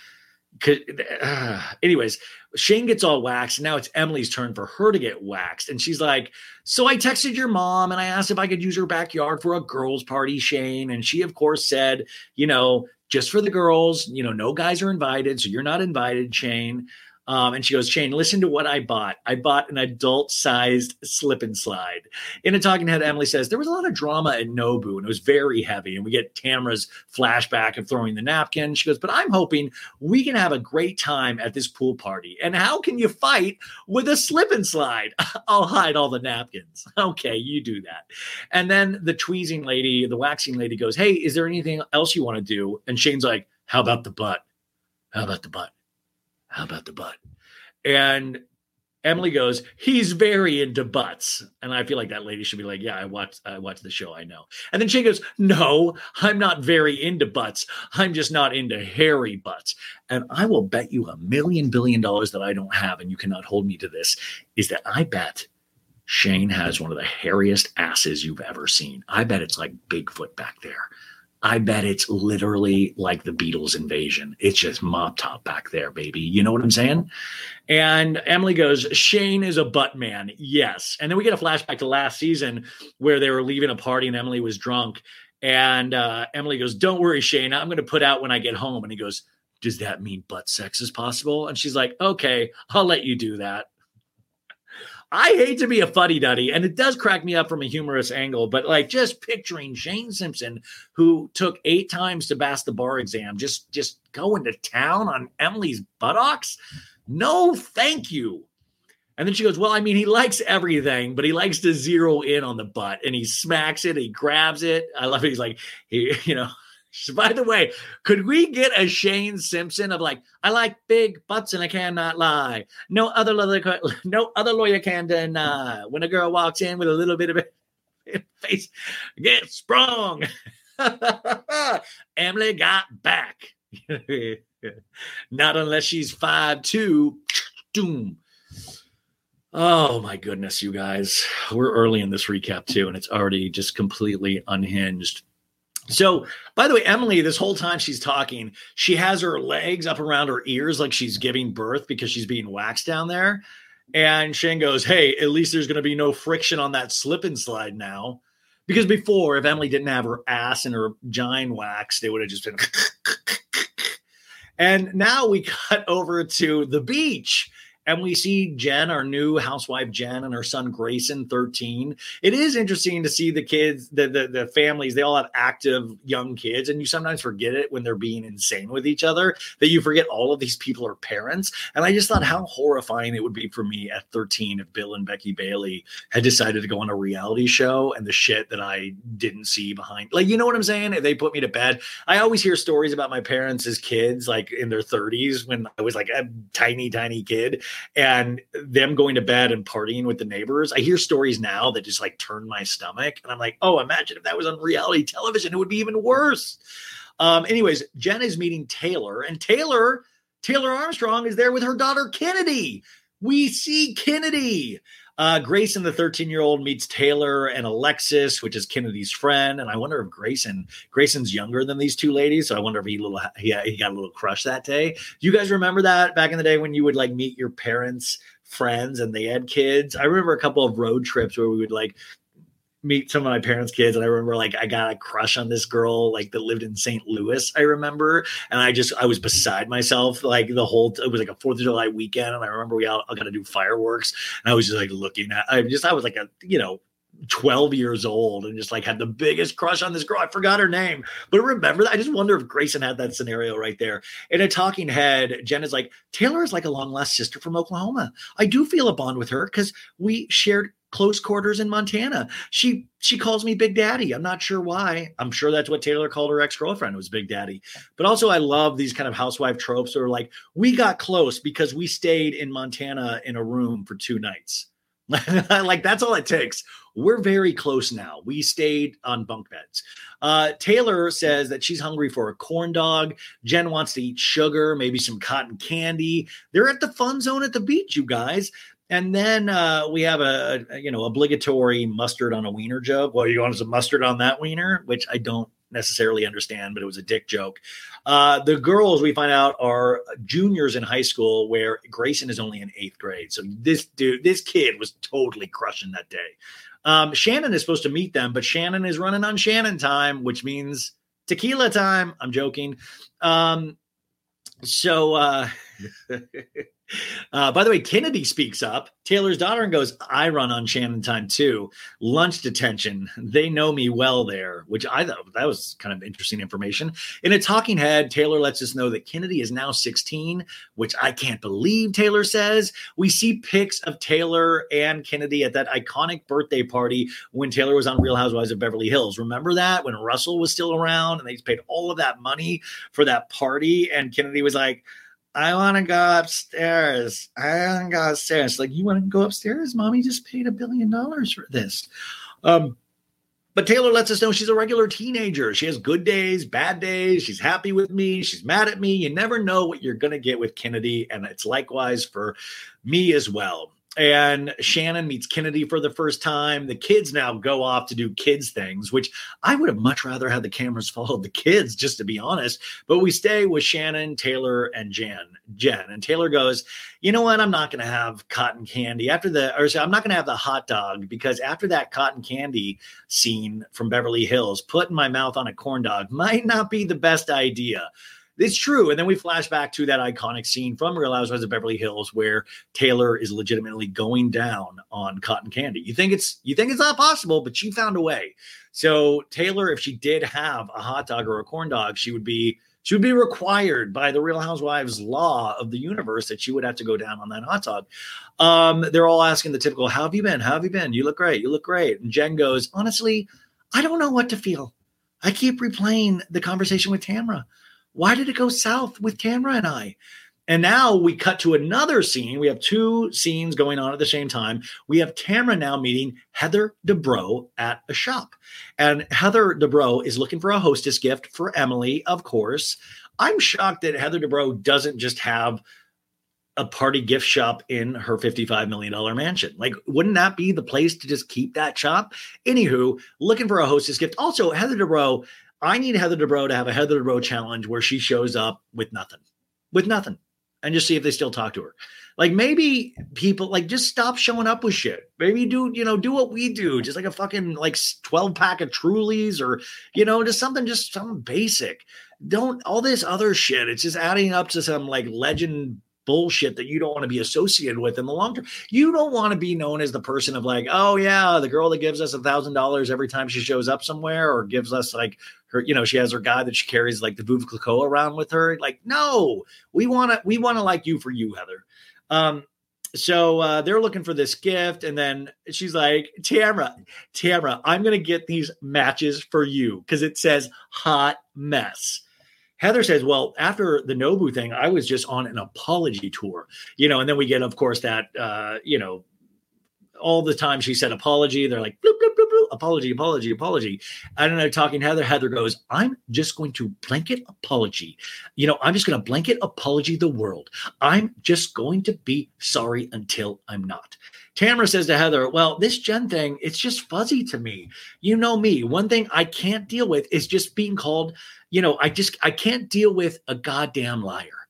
uh, anyways, Shane gets all waxed. And now it's Emily's turn for her to get waxed. And she's like, So I texted your mom and I asked if I could use her backyard for a girls' party, Shane. And she, of course, said, You know, just for the girls, you know, no guys are invited. So you're not invited, Shane. Um, and she goes, Shane, listen to what I bought. I bought an adult sized slip and slide. In a talking head, Emily says there was a lot of drama at Nobu and it was very heavy. And we get Tamra's flashback of throwing the napkin. She goes, But I'm hoping we can have a great time at this pool party. And how can you fight with a slip and slide? I'll hide all the napkins. Okay, you do that. And then the tweezing lady, the waxing lady goes, Hey, is there anything else you want to do? And Shane's like, How about the butt? How about the butt? How about the butt? And Emily goes, he's very into butts. And I feel like that lady should be like, yeah, I watched I watched the show, I know. And then she goes, no, I'm not very into butts. I'm just not into hairy butts. And I will bet you a million billion dollars that I don't have, and you cannot hold me to this, is that I bet Shane has one of the hairiest asses you've ever seen. I bet it's like Bigfoot back there. I bet it's literally like the Beatles invasion. It's just mop top back there, baby. You know what I'm saying? And Emily goes, Shane is a butt man. Yes. And then we get a flashback to last season where they were leaving a party and Emily was drunk. And uh, Emily goes, Don't worry, Shane. I'm going to put out when I get home. And he goes, Does that mean butt sex is possible? And she's like, Okay, I'll let you do that. I hate to be a fuddy duddy, and it does crack me up from a humorous angle, but like just picturing Shane Simpson, who took eight times to pass the bar exam, just just going to town on Emily's buttocks. No, thank you. And then she goes, Well, I mean, he likes everything, but he likes to zero in on the butt and he smacks it, he grabs it. I love it. He's like, he, you know, by the way, could we get a Shane Simpson of like, I like big butts and I cannot lie. No other lawyer, no other lawyer can deny. When a girl walks in with a little bit of a face, get sprung. Emily got back. Not unless she's five two. Doom. Oh my goodness, you guys. We're early in this recap too, and it's already just completely unhinged. So, by the way, Emily, this whole time she's talking, she has her legs up around her ears like she's giving birth because she's being waxed down there. And Shane goes, Hey, at least there's going to be no friction on that slip and slide now. Because before, if Emily didn't have her ass and her gine waxed, it would have just been. and now we cut over to the beach and we see Jen, our new housewife Jen, and her son Grayson, 13. It is interesting to see the kids, the, the the families, they all have active young kids, and you sometimes forget it when they're being insane with each other, that you forget all of these people are parents. And I just thought how horrifying it would be for me at 13 if Bill and Becky Bailey had decided to go on a reality show and the shit that I didn't see behind. Like, you know what I'm saying? If they put me to bed. I always hear stories about my parents as kids, like in their 30s when I was like a tiny, tiny kid and them going to bed and partying with the neighbors. I hear stories now that just like turn my stomach. And I'm like, oh, imagine if that was on reality television, it would be even worse. Um, anyways, Jen is meeting Taylor, and Taylor, Taylor Armstrong is there with her daughter Kennedy. We see Kennedy. Uh, Grayson, the 13 year old, meets Taylor and Alexis, which is Kennedy's friend. And I wonder if Grayson, Grayson's younger than these two ladies. So I wonder if he little he, he got a little crush that day. Do you guys remember that back in the day when you would like meet your parents' friends and they had kids? I remember a couple of road trips where we would like meet some of my parents' kids, and I remember like I got a crush on this girl like that lived in St. Louis. I remember, and I just I was beside myself like the whole. It was like a Fourth of July weekend, and I remember we all, got to do fireworks, and I was just like looking at. I just I was like a you know 12 years old and just like had the biggest crush on this girl. I forgot her name, but remember that. I just wonder if Grayson had that scenario right there. In a talking head, Jen is like, Taylor is like a long lost sister from Oklahoma. I do feel a bond with her because we shared close quarters in Montana. She she calls me Big Daddy. I'm not sure why. I'm sure that's what Taylor called her ex girlfriend It was Big Daddy. But also, I love these kind of housewife tropes that are like, we got close because we stayed in Montana in a room for two nights. like that's all it takes. We're very close now. We stayed on bunk beds. Uh, Taylor says that she's hungry for a corn dog. Jen wants to eat sugar, maybe some cotton candy. They're at the fun zone at the beach, you guys. And then uh, we have a, a, you know obligatory mustard on a wiener joke. Well, you want some mustard on that wiener, which I don't necessarily understand, but it was a dick joke. Uh, the girls we find out are juniors in high school, where Grayson is only in eighth grade. So this dude, this kid was totally crushing that day. Um, Shannon is supposed to meet them, but Shannon is running on Shannon time, which means tequila time. I'm joking. Um, so uh, Uh, by the way, Kennedy speaks up, Taylor's daughter, and goes, I run on Shannon time too. Lunch detention. They know me well there, which I thought that was kind of interesting information. In a talking head, Taylor lets us know that Kennedy is now 16, which I can't believe Taylor says. We see pics of Taylor and Kennedy at that iconic birthday party when Taylor was on Real Housewives of Beverly Hills. Remember that when Russell was still around and they paid all of that money for that party? And Kennedy was like, I want to go upstairs. I want to go upstairs. Like, you want to go upstairs? Mommy just paid a billion dollars for this. Um, but Taylor lets us know she's a regular teenager. She has good days, bad days. She's happy with me. She's mad at me. You never know what you're going to get with Kennedy. And it's likewise for me as well and Shannon meets Kennedy for the first time. The kids now go off to do kids things, which I would have much rather had the cameras follow the kids, just to be honest. But we stay with Shannon, Taylor, and Jen. Jen and Taylor goes, you know what? I'm not going to have cotton candy after the, or I'm not going to have the hot dog because after that cotton candy scene from Beverly Hills, putting my mouth on a corn dog might not be the best idea. It's true. And then we flash back to that iconic scene from Real Housewives of Beverly Hills where Taylor is legitimately going down on cotton candy. You think it's you think it's not possible, but she found a way. So Taylor, if she did have a hot dog or a corn dog, she would be she would be required by the Real Housewives law of the universe that she would have to go down on that hot dog. Um, they're all asking the typical, "How have you been? How have you been? You look great. You look great." And Jen goes, "Honestly, I don't know what to feel. I keep replaying the conversation with Tamra. Why did it go south with Tamra and I? And now we cut to another scene. We have two scenes going on at the same time. We have Tamra now meeting Heather Dubrow at a shop. And Heather Dubrow is looking for a hostess gift for Emily, of course. I'm shocked that Heather Dubrow doesn't just have a party gift shop in her $55 million mansion. Like, wouldn't that be the place to just keep that shop? Anywho, looking for a hostess gift. Also, Heather Dubrow I need Heather Dubrow to have a Heather Dubrow challenge where she shows up with nothing, with nothing, and just see if they still talk to her. Like maybe people like just stop showing up with shit. Maybe do you know do what we do, just like a fucking like twelve pack of Trulies or you know just something just something basic. Don't all this other shit. It's just adding up to some like legend bullshit that you don't want to be associated with in the long term. You don't want to be known as the person of like, oh yeah, the girl that gives us a thousand dollars every time she shows up somewhere, or gives us like her, you know, she has her guy that she carries like the Clicquot around with her. Like, no, we want to, we want to like you for you, Heather. Um, so uh, they're looking for this gift, and then she's like, Tamra, Tamra, I'm gonna get these matches for you because it says hot mess. Heather says, Well, after the Nobu thing, I was just on an apology tour, you know, and then we get, of course, that, uh, you know, all the time she said apology. They're like, bloop, bloop, bloop, bloop, apology, apology, apology. I don't know, talking Heather. Heather goes, I'm just going to blanket apology. You know, I'm just going to blanket apology the world. I'm just going to be sorry until I'm not. Tamra says to Heather, Well, this Jen thing, it's just fuzzy to me. You know me. One thing I can't deal with is just being called you know, I just I can't deal with a goddamn liar.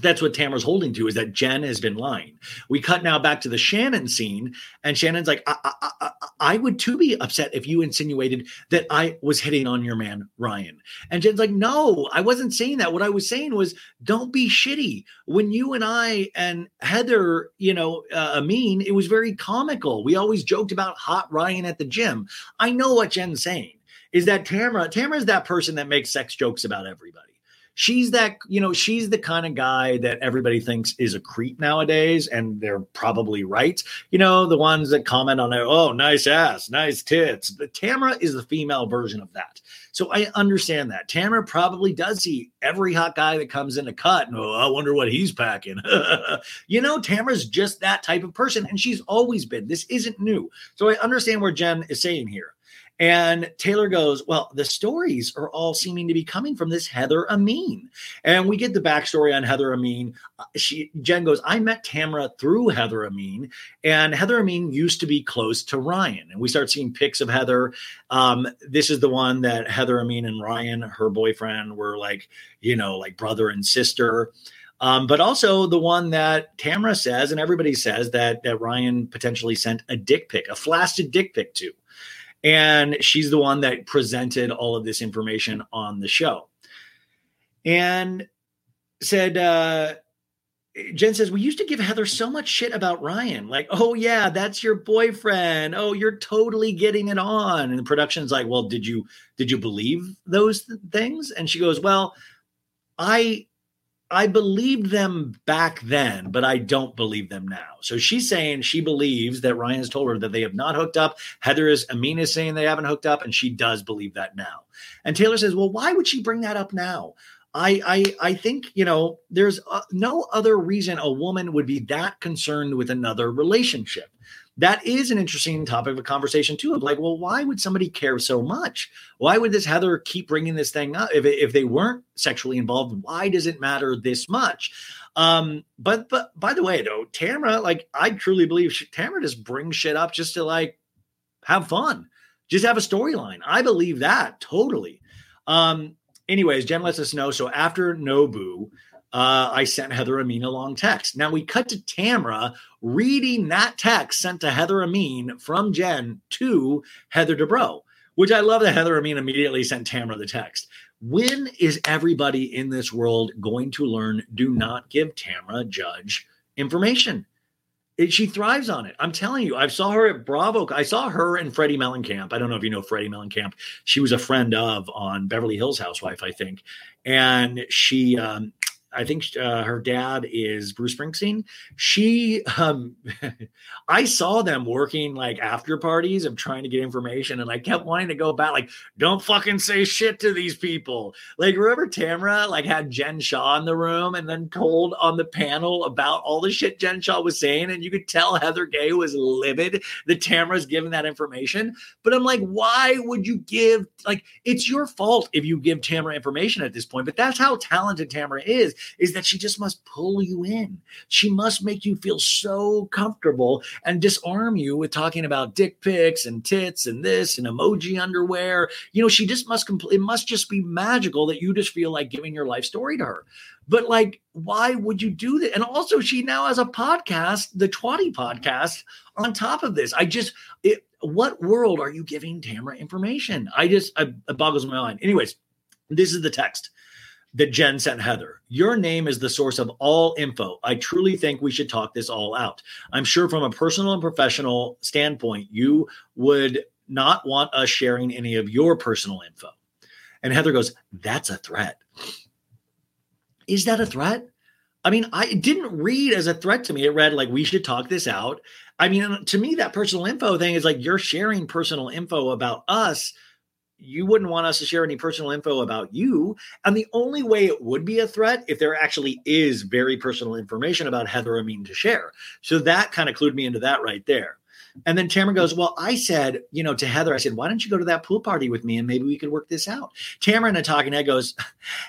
That's what Tamra's holding to is that Jen has been lying. We cut now back to the Shannon scene, and Shannon's like, I, I, I, I would too be upset if you insinuated that I was hitting on your man, Ryan. And Jen's like, No, I wasn't saying that. What I was saying was, don't be shitty. When you and I and Heather, you know, uh, Amin, it was very comical. We always joked about hot Ryan at the gym. I know what Jen's saying is that Tamra, Tamra's that person that makes sex jokes about everybody she's that you know she's the kind of guy that everybody thinks is a creep nowadays and they're probably right. You know the ones that comment on oh nice ass nice tits. But tamra is the female version of that. So i understand that. Tamra probably does see every hot guy that comes in a cut and oh i wonder what he's packing. You know tamra's just that type of person and she's always been. This isn't new. So i understand where jen is saying here and Taylor goes, Well, the stories are all seeming to be coming from this Heather Amin. And we get the backstory on Heather Amin. Uh, she Jen goes, I met Tamra through Heather Amin, and Heather Amin used to be close to Ryan. And we start seeing pics of Heather. Um, this is the one that Heather Amin and Ryan, her boyfriend, were like, you know, like brother and sister. Um, but also the one that Tamra says, and everybody says that that Ryan potentially sent a dick pic, a flaccid dick pic to. And she's the one that presented all of this information on the show. And said, uh, Jen says, We used to give Heather so much shit about Ryan. Like, oh, yeah, that's your boyfriend. Oh, you're totally getting it on. And the production's like, Well, did you did you believe those th- things? And she goes, Well, I I believed them back then, but I don't believe them now. So she's saying she believes that Ryan has told her that they have not hooked up. Heather is Amina is saying they haven't hooked up, and she does believe that now. And Taylor says, "Well, why would she bring that up now?" I I I think you know there's uh, no other reason a woman would be that concerned with another relationship that is an interesting topic of conversation too of like well why would somebody care so much? Why would this heather keep bringing this thing up? If, if they weren't sexually involved why does it matter this much? Um but but by the way though tamra like i truly believe she, tamra just brings shit up just to like have fun just have a storyline. I believe that totally. Um anyways jen lets us know so after nobu uh, I sent Heather Amin a long text. Now we cut to Tamra reading that text sent to Heather Amin from Jen to Heather Dubrow, which I love that Heather Amin immediately sent Tamra the text. When is everybody in this world going to learn do not give Tamra Judge information? It, she thrives on it. I'm telling you. I saw her at Bravo. I saw her and Teddi Mellencamp. I don't know if you know Teddi Mellencamp. She was a friend of on Beverly Hills Housewife, I think. And she um, I think uh, her dad is Bruce Springsteen. She, um, I saw them working like after parties of trying to get information, and I kept wanting to go back, like, don't fucking say shit to these people. Like, remember Tamra like had Jen Shah in the room and then told on the panel about all the shit Jen Shah was saying, and you could tell Heather Gay was livid that Tamra's giving that information. But I'm like, why would you give? Like, it's your fault if you give Tamra information at this point. But that's how talented Tamra is is that she just must pull you in. She must make you feel so comfortable and disarm you with talking about dick pics and tits and this and emoji underwear. You know, she just must compl- it must just be magical that you just feel like giving your life story to her. But like, why would you do that? And also, she now has a podcast, the Twatty podcast, on top of this. I just, it, what world are you giving Tamra information? I just, I, it boggles my mind. Anyways, this is the text that Jen sent Heather. Your name is the source of all info. I truly think we should talk this all out. I'm sure from a personal and professional standpoint, you would not want us sharing any of your personal info. And Heather goes, That's a threat. Is that a threat? I mean, I didn't read as a threat to me. It read like we should talk this out. I mean, to me, that personal info thing is like you're sharing personal info about us you wouldn't want us to share any personal info about you. And the only way it would be a threat if there actually is very personal information about Heather Amin to share. So that kind of clued me into that right there. And then Tamra goes, Well, I said, you know, to Heather, I said, Why don't you go to that pool party with me and maybe we could work this out? Tamra and talking head goes,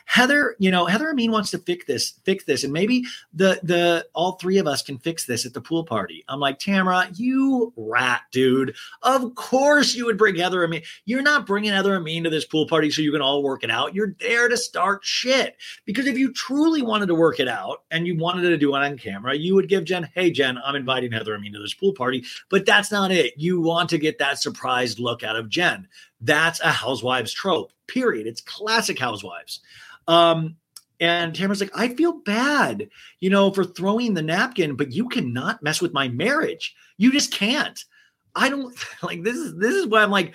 Heather, you know, Heather Amin wants to fix this, fix this, and maybe the the all three of us can fix this at the pool party. I'm like, Tamra, you rat, dude. Of course you would bring Heather Amin. You're not bringing Heather Amin to this pool party so you can all work it out. You're there to start shit. Because if you truly wanted to work it out and you wanted to do it on camera, you would give Jen, hey Jen, I'm inviting Heather Amin to this pool party. But that's not it. You want to get that surprised look out of Jen. That's a housewives trope. Period. It's classic housewives. Um, and Tamra's like, I feel bad, you know, for throwing the napkin, but you cannot mess with my marriage. You just can't. I don't like this is this is why I'm like,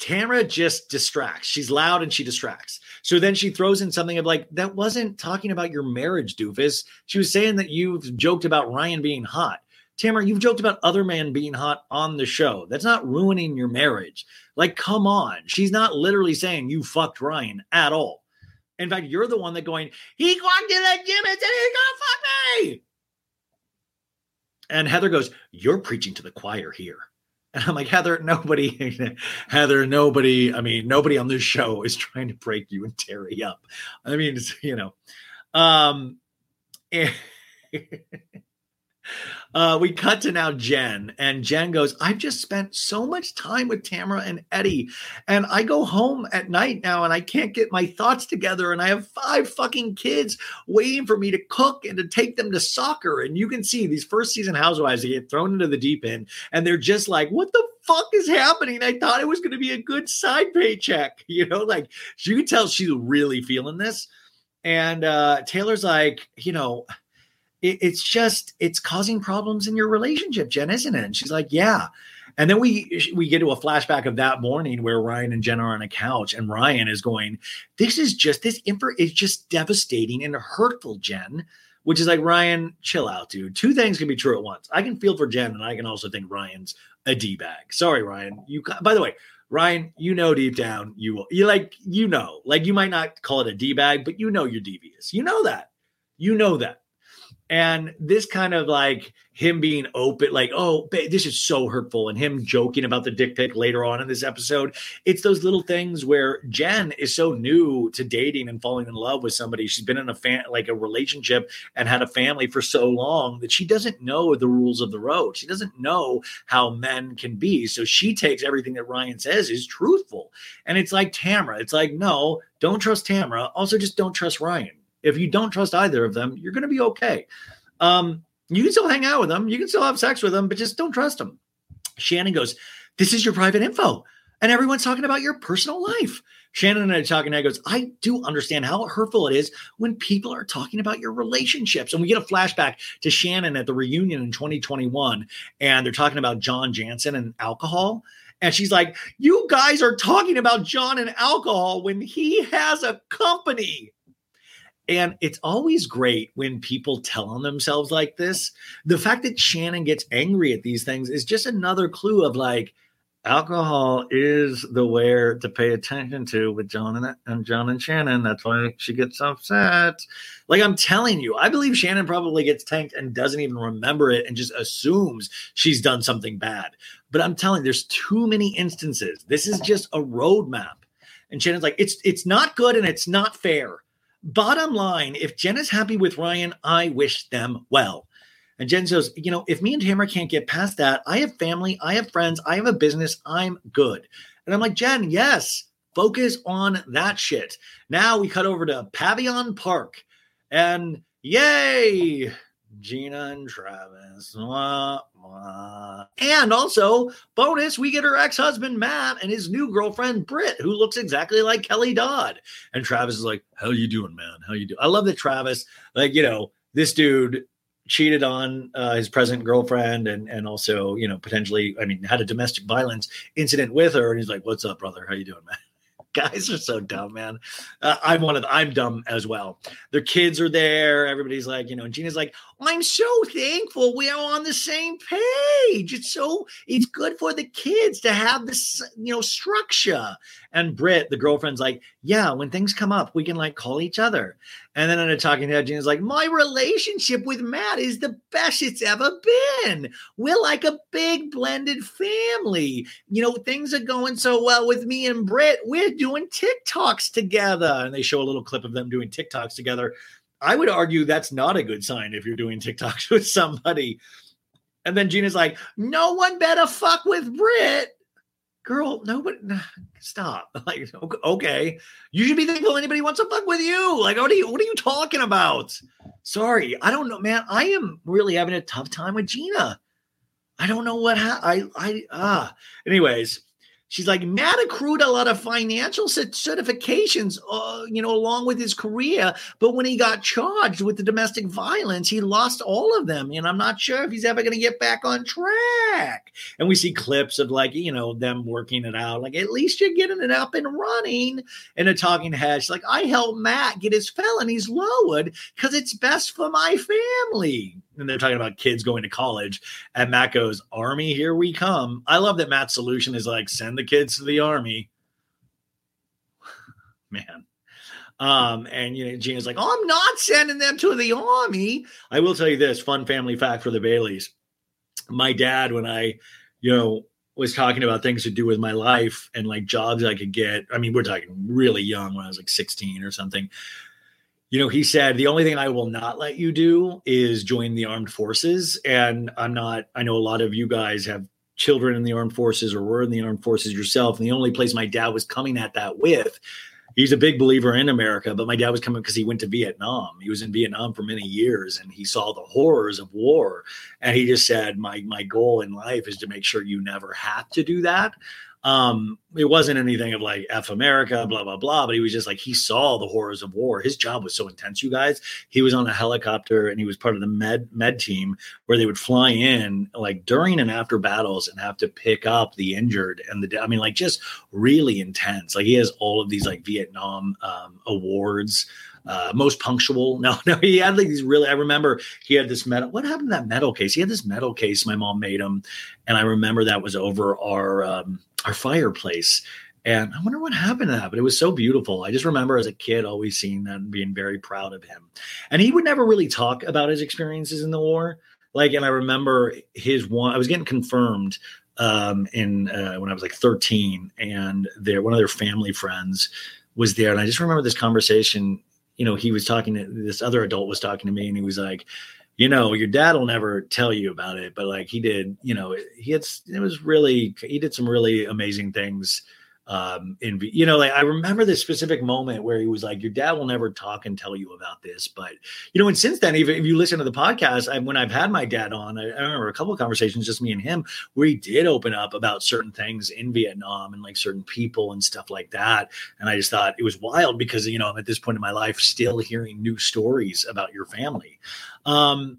Tamra just distracts. She's loud and she distracts. So then she throws in something of like, that wasn't talking about your marriage, doofus. She was saying that you've joked about Ryan being hot. Tamra, you've joked about other men being hot on the show. That's not ruining your marriage. Like, come on. She's not literally saying you fucked Ryan at all. In fact, you're the one that going, he walked in the gym and said he's gonna fuck me. And Heather goes, You're preaching to the choir here. And I'm like, Heather, nobody, Heather, nobody, I mean, nobody on this show is trying to break you and Terry up. I mean, you know, um, uh, we cut to now Jen, and Jen goes, I've just spent so much time with Tamra and Eddie, and I go home at night now and I can't get my thoughts together. And I have five fucking kids waiting for me to cook and to take them to soccer. And you can see these first season housewives, they get thrown into the deep end, and they're just like, What the fuck is happening? I thought it was going to be a good side paycheck. You know, like you can tell she's really feeling this. And uh, Taylor's like, you know, it, it's just it's causing problems in your relationship, Jen, isn't it? And she's like, yeah. And then we we get to a flashback of that morning where Ryan and Jen are on a couch, and Ryan is going, "This is just this info is just devastating and hurtful, Jen." Which is like Ryan, chill out, dude. Two things can be true at once. I can feel for Jen, and I can also think Ryan's a d bag. Sorry, Ryan. You by the way, Ryan, you know deep down you will. You like you know, like you might not call it a d bag, but you know you're devious. You know that. You know that. And this kind of like him being open, like, oh, this is so hurtful, and him joking about the dick pic later on in this episode. It's those little things where Jen is so new to dating and falling in love with somebody. She's been in a fan like a relationship and had a family for so long that she doesn't know the rules of the road. She doesn't know how men can be. So she takes everything that Ryan says is truthful. And it's like Tamra. It's like, no, don't trust Tamra. Also, just don't trust Ryan if you don't trust either of them, you're going to be okay. Um, you can still hang out with them, you can still have sex with them, but just don't trust them. Shannon goes, This is your private info. And everyone's talking about your personal life. Shannon and I talking, and I goes, I do understand how hurtful it is when people are talking about your relationships. And we get a flashback to Shannon at the reunion in 2021, and they're talking about John Janssen and alcohol. And she's like, You guys are talking about John and alcohol when he has a company. And it's always great when people tell on themselves like this. The fact that Shannon gets angry at these things is just another clue of like, alcohol is the where to pay attention to with John and, and John and Shannon. That's why she gets upset. Like I'm telling you, I believe Shannon probably gets tanked and doesn't even remember it and just assumes she's done something bad. But I'm telling you, there's too many instances. This is just a roadmap. And Shannon's like, it's it's not good and it's not fair. Bottom line, if Jen is happy with Ryan, I wish them well. And Jen says, you know, if me and Tamra can't get past that, I have family, I have friends, I have a business, I'm good. And I'm like, Jen, yes, focus on that shit. Now we cut over to Pavilion Park and yay, Gina and Travis. Wah, wah. And also, bonus, we get her ex husband Matt and his new girlfriend Britt, who looks exactly like Kelly Dodd. And Travis is like, "How you doing, man? How you doing?" I love that Travis, like you know, this dude cheated on uh, his present girlfriend and and also you know potentially, I mean, had a domestic violence incident with her, and he's like, "What's up, brother? How you doing, man?" Guys are so dumb, man. Uh, I'm one of the, I'm dumb as well. Their kids are there. Everybody's like, you know, and Gina's like, I'm so thankful we are on the same page. It's so it's good for the kids to have this, you know, structure. And Britt, the girlfriend's like, yeah, when things come up, we can like call each other. And then in a talking head, Gina's like, my relationship with Matt is the best it's ever been. We're like a big blended family. You know, things are going so well with me and Britt. We're doing TikToks together. And they show a little clip of them doing TikToks together. I would argue that's not a good sign if you're doing TikToks with somebody. And then Gina's like, no one better fuck with Britt. Girl, nobody stop. Like, okay. You should be thankful anybody wants to fuck with you. Like, what are you what are you talking about? Sorry. I don't know, man. I am really having a tough time with Gina. I don't know what ha- I I ah. Anyways, she's like Matt accrued a lot of financial certifications, uh, you know, along with his career. But when he got charged with the domestic violence, he lost all of them, and I'm not sure if he's ever going to get back on track. And we see clips of like you know them working it out. Like at least you're getting it up and running. And a talking head, she's like, I helped Matt get his felonies lowered because it's best for my family and they're talking about kids going to college. And Matt goes, Army, here we come. I love that Matt's solution is like, send the kids to the army. Man. Um, and you know, Gina's like, oh, I'm not sending them to the army. I will tell you this fun family fact for the Baileys. My dad, when I, you know, was talking about things to do with my life and like jobs I could get. I mean, we're talking really young when I was like 16 or something you know, he said, the only thing I will not let you do is join the armed forces. And I'm not, I know a lot of you guys have children in the armed forces or were in the armed forces yourself. And the only place my dad was coming at that with, he's a big believer in America, but my dad was coming because he went to Vietnam. He was in Vietnam for many years and he saw the horrors of war. And he just said, My my goal in life is to make sure you never have to do that. Um, it wasn't anything of like F America, blah, blah, blah. But he was just like, he saw the horrors of war. His job was so intense, you guys. He was on a helicopter and he was part of the med med team where they would fly in like during and after battles and have to pick up the injured and the I mean, like just really intense. Like he has all of these like Vietnam um, awards uh, most punctual. No, no, he had like these really. I remember he had this medal. What happened to that medal case? He had this medal case. My mom made him, and I remember that was over our um, our fireplace. And I wonder what happened to that, but it was so beautiful. I just remember as a kid always seeing that and being very proud of him. And he would never really talk about his experiences in the war. Like, and I remember his one. I was getting confirmed um, in uh, when I was like 13, and there one of their family friends was there, and I just remember this conversation you know, he was talking to this other adult was talking to me and he was like, you know, your dad will never tell you about it, but like he did, you know, he had, it was really, he did some really amazing things um in you know like i remember this specific moment where he was like your dad will never talk and tell you about this but you know and since then even if you listen to the podcast I, when i've had my dad on I, I remember a couple of conversations just me and him where he did open up about certain things in vietnam and like certain people and stuff like that. And i just thought it was wild because you know i'm at this point in my life still hearing new stories about your family. Um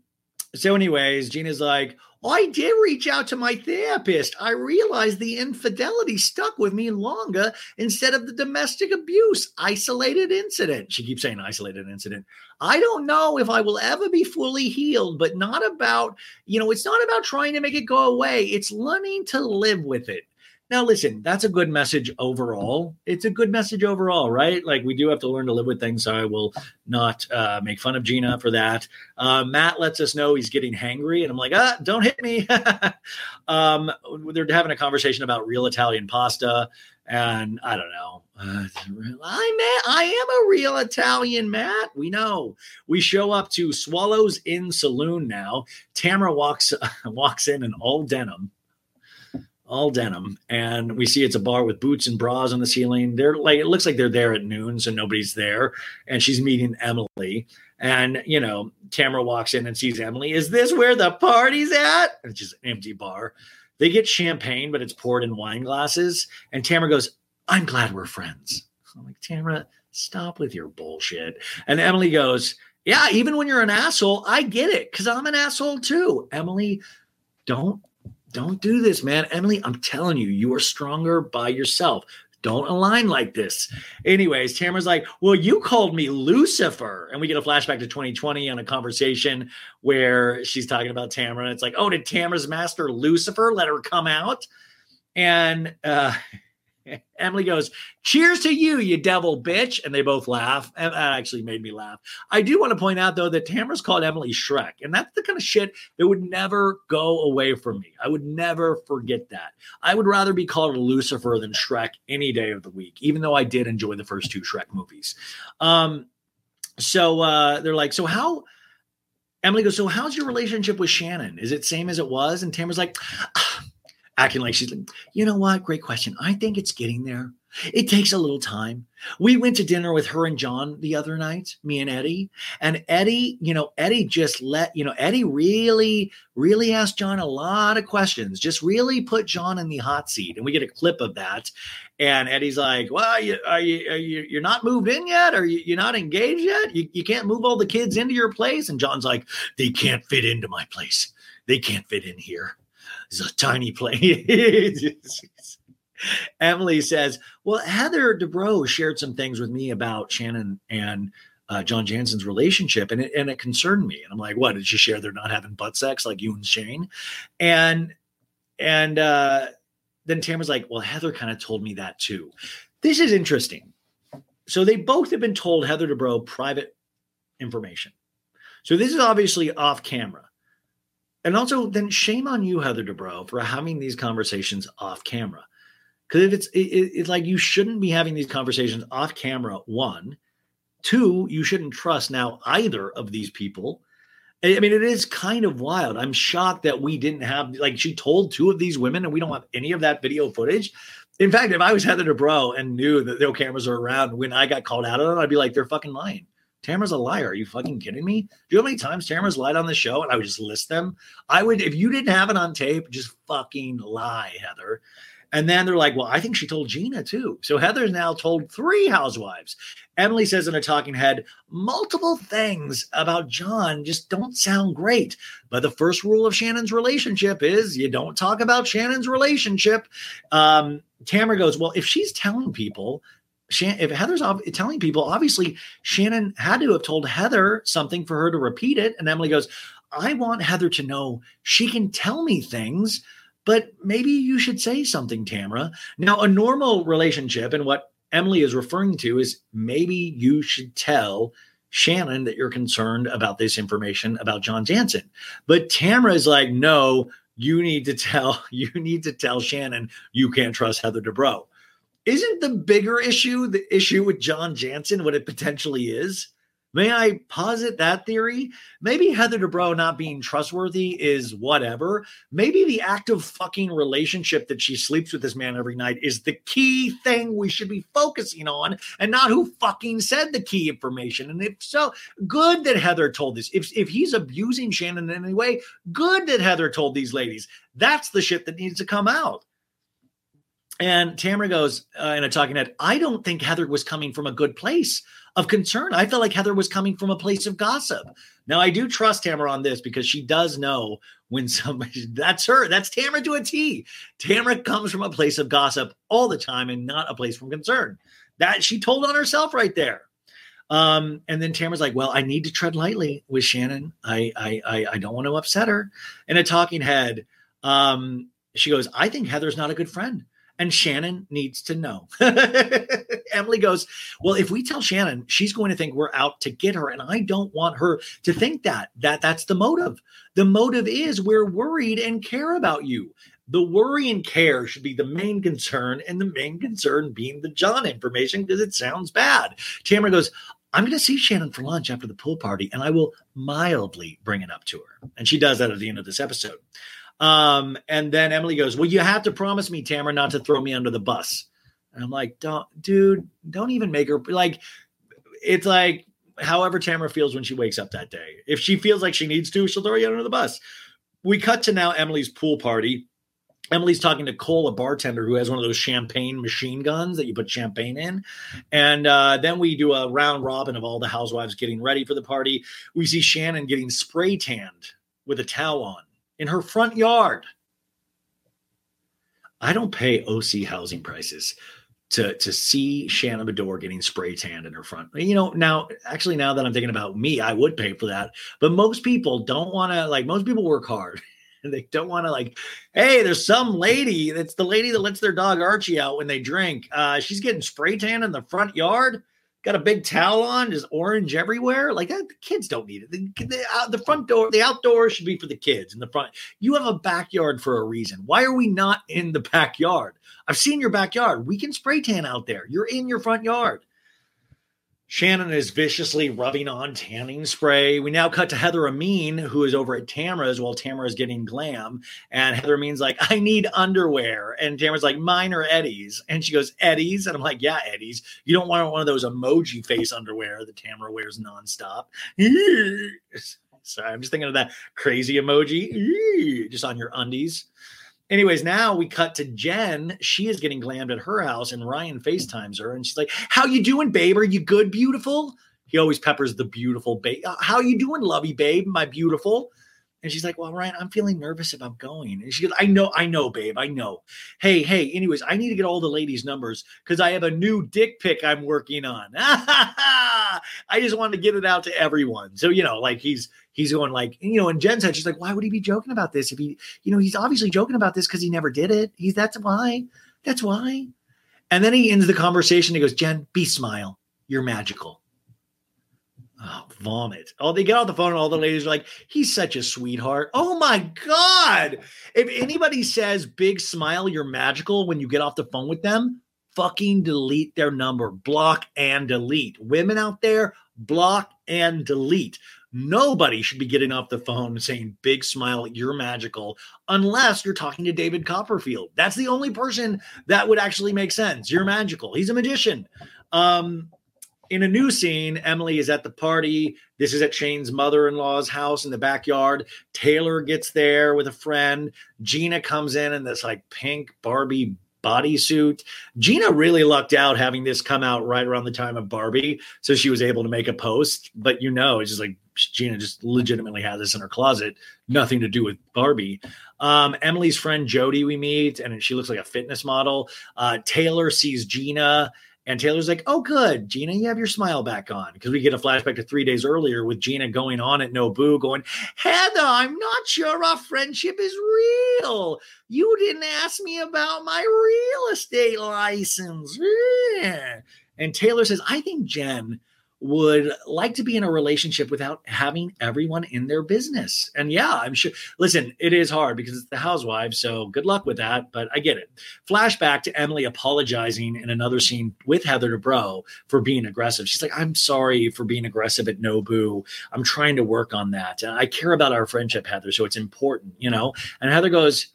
so anyways gina's like I did reach out to my therapist. I realized the infidelity stuck with me longer instead of the domestic abuse isolated incident. She keeps saying isolated incident. I don't know if I will ever be fully healed, but not about, you know, it's not about trying to make it go away. It's learning to live with it. Now, listen, that's a good message overall. It's a good message overall, right? Like we do have to learn to live with things. So I will not uh, make fun of Gina for that. Uh, Matt lets us know he's getting hangry, and I'm like, ah, don't hit me. um, they're having a conversation about real Italian pasta, and I don't know. Uh, I I am a real Italian, Matt. We know. We show up to Swallows Inn Saloon now. Tamra walks walks in in all denim all denim. And we see it's a bar with boots and bras on the ceiling. They're like it looks like they're there at noon so nobody's there. And she's meeting emily. And you know tamra walks in and sees emily is this where the party's at? It's just an empty bar. They get champagne but it's poured in wine glasses. And tamra goes i'm glad we're friends. I'm like tamra stop with your bullshit. And emily goes yeah even when you're an asshole i get it because i'm an asshole too. Emily don't don't do this, man. Emily, I'm telling you, you are stronger by yourself. Don't align like this. Anyways, Tamra's like, Well, you called me Lucifer. And we get a flashback to 2020 on a conversation where she's talking about Tamra. It's like, Oh, did Tamra's master Lucifer let her come out? And uh, Emily goes, Cheers to you, you devil bitch. And they both laugh. And that actually made me laugh. I do want to point out, though, that Tamra's called Emily Shrek. And that's the kind of shit that would never go away from me. I would never forget that. I would rather be called Lucifer than Shrek any day of the week, even though I did enjoy the first two Shrek movies. Um, so uh, they're like, So how? Emily goes, So how's your relationship with Shannon? Is it same as it was? And Tamra's like, acting like she's like, you know what? Great question. I think it's getting there. It takes a little time. We went to dinner with her and John the other night, me and Eddie. And Eddie, you know, Eddie just let, you know, Eddie really, really asked John a lot of questions, just really put John in the hot seat. And we get a clip of that. And Eddie's like, well, you, are you, are you, you're not moved in yet? Are you, you're not engaged yet? You, you can't move all the kids into your place? And John's like, they can't fit into my place. They can't fit in here. It's a tiny place. Emily says, Well, Heather Dubrow shared some things with me about Shannon and uh, John Janssen's relationship, and it, and it concerned me. And I'm like, What did she share? They're not having butt sex like you and Shane? And, and, uh, then Tamra's like, Well, Heather kind of told me that too. This is interesting. So they both have been told Heather Dubrow private information. So this is obviously off camera. And also, then shame on you, Heather Dubrow, for having these conversations off camera. Because if it's it, it's like you shouldn't be having these conversations off camera. One, two, you shouldn't trust now either of these people. I mean, it is kind of wild. I'm shocked that we didn't have like she told two of these women, and we don't have any of that video footage. In fact, if I was Heather Dubrow and knew that no cameras are around when I got called out on it, I'd be like, they're fucking lying. Tamra's a liar. Are you fucking kidding me? Do you know how many times Tamra's lied on the show and I would just list them? I would, if you didn't have it on tape, just fucking lie, Heather. And then they're like, well, I think she told Gina too. So Heather's now told three housewives. Emily says in a talking head, multiple things about John just don't sound great. But the first rule of Shannon's relationship is you don't talk about Shannon's relationship. Um, Tamra goes, well, if she's telling people Shan- if Heather's ob- telling people, obviously Shannon had to have told Heather something for her to repeat it. And Emily goes, I want Heather to know she can tell me things, but maybe you should say something, Tamra. Now, a normal relationship and what Emily is referring to is maybe you should tell Shannon that you're concerned about this information about John Janssen. But Tamra is like, no, you need to tell, you need to tell Shannon you can't trust Heather Dubrow isn't the bigger issue the issue with John Janssen, what it potentially is? May I posit that theory? Maybe Heather Dubrow not being trustworthy is whatever. Maybe the active fucking relationship that she sleeps with this man every night is the key thing we should be focusing on and not who fucking said the key information. And if so, good that Heather told this. If, if he's abusing Shannon in any way, good that Heather told these ladies. That's the shit that needs to come out. And Tamra goes uh, in a talking head, I don't think Heather was coming from a good place of concern. I felt like Heather was coming from a place of gossip. Now, I do trust Tamra on this because she does know when somebody, that's her, that's Tamra to a T. Tamra comes from a place of gossip all the time and not a place from concern. That she told on herself right there. Um, and then Tamra's like, "Well, I need to tread lightly with Shannon. I I I, I don't want to upset her." In a talking head, um, she goes, "I think Heather's not a good friend and Shannon needs to know. Emily goes, Well, if we tell Shannon, she's going to think we're out to get her. And I don't want her to think that. That that's the motive. The motive is we're worried and care about you. The worry and care should be the main concern, and the main concern being the John information because it sounds bad. Tamra goes, I'm going to see Shannon for lunch after the pool party, and I will mildly bring it up to her. And she does that at the end of this episode. Um, and then Emily goes, Well, you have to promise me, Tamra, not to throw me under the bus. And I'm like, don't, dude, don't even make her like it's like however Tamra feels when she wakes up that day. If she feels like she needs to, she'll throw you under the bus. We cut to now Emily's pool party. Emily's talking to Cole, a bartender who has one of those champagne machine guns that you put champagne in. And uh, then we do a round robin of all the housewives getting ready for the party. We see Shannon getting spray tanned with a towel on in her front yard. I don't pay OC housing prices. to to see Shannon Beador getting spray tanned in her front. You know, now actually now that I'm thinking about me, I would pay for that. But most people don't want to like most people work hard. And they don't want to like, hey, there's some lady that's the lady that lets their dog Archie out when they drink. Uh, she's getting spray tan in the front yard, got a big towel on, just orange everywhere. Like that, the kids don't need it. The, the, uh, the front door, the outdoor should be for the kids. In the front, you have a backyard for a reason. Why are we not in the backyard? I've seen your backyard. We can spray tan out there. You're in your front yard. Shannon is viciously rubbing on tanning spray. We now cut to Heather Amin, who is over at Tamra's while Tamra is getting glam. And Heather Amin's like, I need underwear. And Tamra's like, mine are Eddie's. And she goes, Eddie's? And I'm like, yeah, Eddie's. You don't want one of those emoji face underwear that Tamra wears nonstop. Sorry, I'm just thinking of that crazy emoji just on your undies. Anyways, now we cut to Jen. She is getting glammed at her house, and Ryan FaceTimes her, and she's like, "How you doing, babe? Are you good, beautiful?" He always peppers the beautiful babe. Uh, how you doing, lovey babe? My beautiful. And she's like, Well, Ryan, I'm feeling nervous about going. And she goes, I know, I know, babe, I know. Hey, hey, anyways, I need to get all the ladies' numbers because I have a new dick pic I'm working on. I just wanted to get it out to everyone. So, you know, like he's he's going like, you know, and Jen said, she's like, why would he be joking about this? If he, you know, he's obviously joking about this because he never did it. He's that's why. That's why. And then he ends the conversation. He goes, Jen, be smile. You're magical. Oh, vomit. Oh, they get off the phone and all the ladies are like, he's such a sweetheart. Oh my God. If anybody says big smile, you're magical when you get off the phone with them, fucking delete their number. Block and delete. Women out there, block and delete. Nobody should be getting off the phone saying big smile, you're magical, unless you're talking to David Copperfield. That's the only person that would actually make sense. You're magical. He's a magician. Um, in a new scene, Emily is at the party. This is at Shane's mother in law's house in the backyard. Taylor gets there with a friend. Gina comes in in this like pink Barbie bodysuit. Gina really lucked out having this come out right around the time of Barbie. So she was able to make a post. But you know, it's just like Gina just legitimately has this in her closet, nothing to do with Barbie. Um, Emily's friend Jody, we meet, and she looks like a fitness model. Uh, Taylor sees Gina and Taylor's like, oh, good. Gina, you have your smile back on. Because we get a flashback to three days earlier with Gina going on at Nobu, going, Heather, I'm not sure our friendship is real. You didn't ask me about my real estate license. And Taylor says, I think Jen would like to be in a relationship without having everyone in their business. And yeah, I'm sure. Listen, it is hard because it's the housewives. So good luck with that. But I get it. Flashback to Emily apologizing in another scene with Heather Dubrow for being aggressive. She's like, I'm sorry for being aggressive at Nobu. I'm trying to work on that. I care about our friendship, Heather. So it's important, you know? And Heather goes,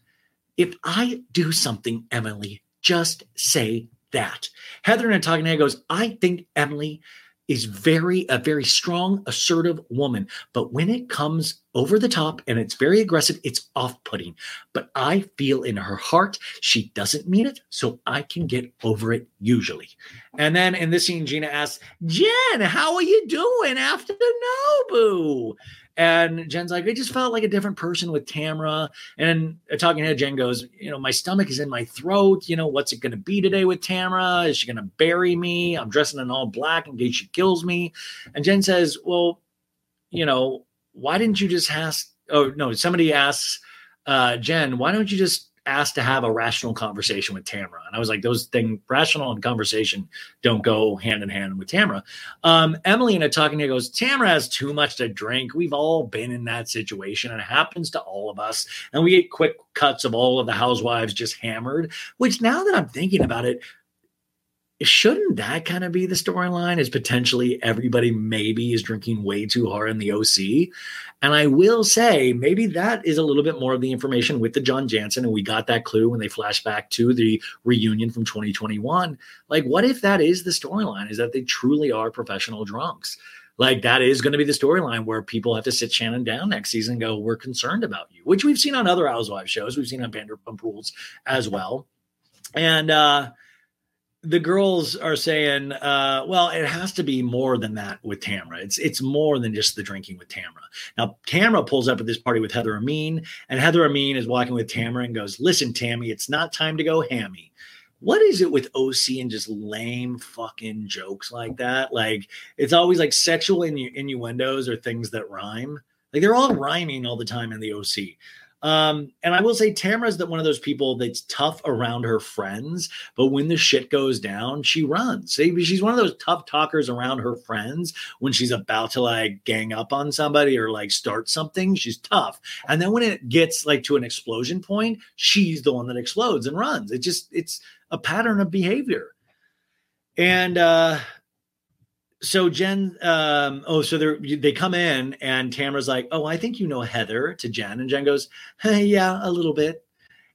If I do something, Emily, just say that. Heather in a talking head goes, I think Emily is very a very strong assertive woman. But when it comes over the top and it's very aggressive it's off-putting. But i feel in her heart she doesn't mean it so i can get over it usually. And then in this scene gina asks jen how are you doing after the nobu and Jen's like, I just felt like a different person with Tamra. And talking head, Jen goes, You know, my stomach is in my throat. You know, what's it going to be today with Tamra? Is she going to bury me? I'm dressing in all black in case she kills me. And Jen says, Well, you know, why didn't you just ask? Oh, no, somebody asks uh, Jen, why don't you just asked to have a rational conversation with Tamra. And I was like, those things, rational and conversation don't go hand in hand with Tamra. Um, Emily in a talking to her goes, Tamra has too much to drink. We've all been in that situation. And it happens to all of us. And we get quick cuts of all of the housewives just hammered, which now that I'm thinking about it, shouldn't that kind of be the storyline is potentially everybody maybe is drinking way too hard in the OC and I will say maybe that is a little bit more of the information with the John Janssen. and we got that clue when they flash back to the reunion from 2021 like what if that is the storyline is that they truly are professional drunks? Like that is going to be the storyline where people have to sit Shannon down next season and go we're concerned about you which we've seen on other housewives shows. We've seen on Vanderpump Rules as well. And uh the girls are saying, uh, well, it has to be more than that with Tamra. It's it's more than just the drinking with Tamra. Now, Tamra pulls up at this party with Heather Amin, and Heather Amin is walking with Tamra and goes, "Listen, Tammy, it's not time to go hammy." what is it with OC and just lame fucking jokes like that? Like it's always like sexual innu- innuendos or things that rhyme. Like they're all rhyming all the time in the OC. Um, and I will say Tamra's that one of those people that's tough around her friends, but when the shit goes down, she runs. She's one of those tough talkers around her friends when she's about to like gang up on somebody or like start something. She's tough. And then when it gets like to an explosion point, she's the one that explodes and runs. It just it's a pattern of behavior. And uh so Jen, um, oh, so they they come in and Tamra's like, oh, I think you know Heather to Jen, and Jen goes, hey, yeah, a little bit.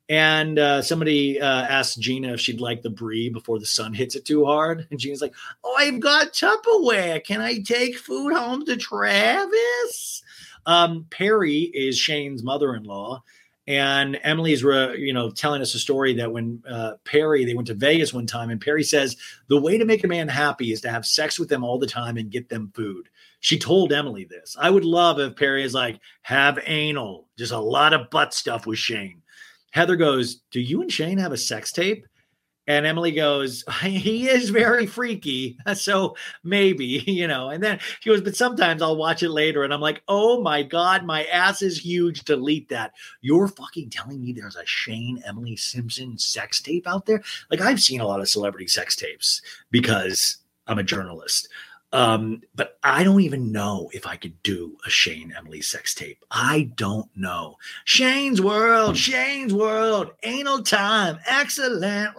And uh, somebody uh, asked Gina if she'd like the brie before the sun hits it too hard, and Gina's like, oh, I've got Tupperware. Can I take food home to Travis? Um, Perry is Shane's mother-in-law, and Emily's, re, you know, telling us a story that when uh, Perry they went to Vegas one time, and Perry says the way to make a man happy is to have sex with them all the time and get them food. She told Emily this. I would love if Perry is like have anal, just a lot of butt stuff with Shane. Heather goes, "Do you and Shane have a sex tape?" And Emily goes, he is very freaky. So maybe, you know, and then she goes, but sometimes I'll watch it later and I'm like, oh my God, my ass is huge. Delete that. You're fucking telling me there's a Shane Emily Simpson sex tape out there? Like I've seen a lot of celebrity sex tapes because I'm a journalist. Um, but I don't even know if I could do a Shane Emily sex tape. I don't know. Shane's World, Shane's World, anal time, excellent.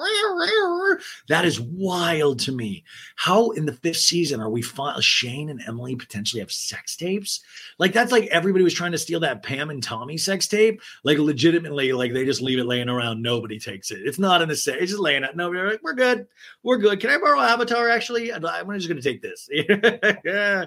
That is wild to me. How in the fifth season are we fi- Shane and Emily potentially have sex tapes? Like that's like everybody was trying to steal that Pam and Tommy sex tape. Like legitimately, like they just leave it laying around. Nobody takes it. It's not in the set. It's just laying out. No, we're like, we're good. We're good. Can I borrow Avatar? Actually, I'm just going to take this. yeah.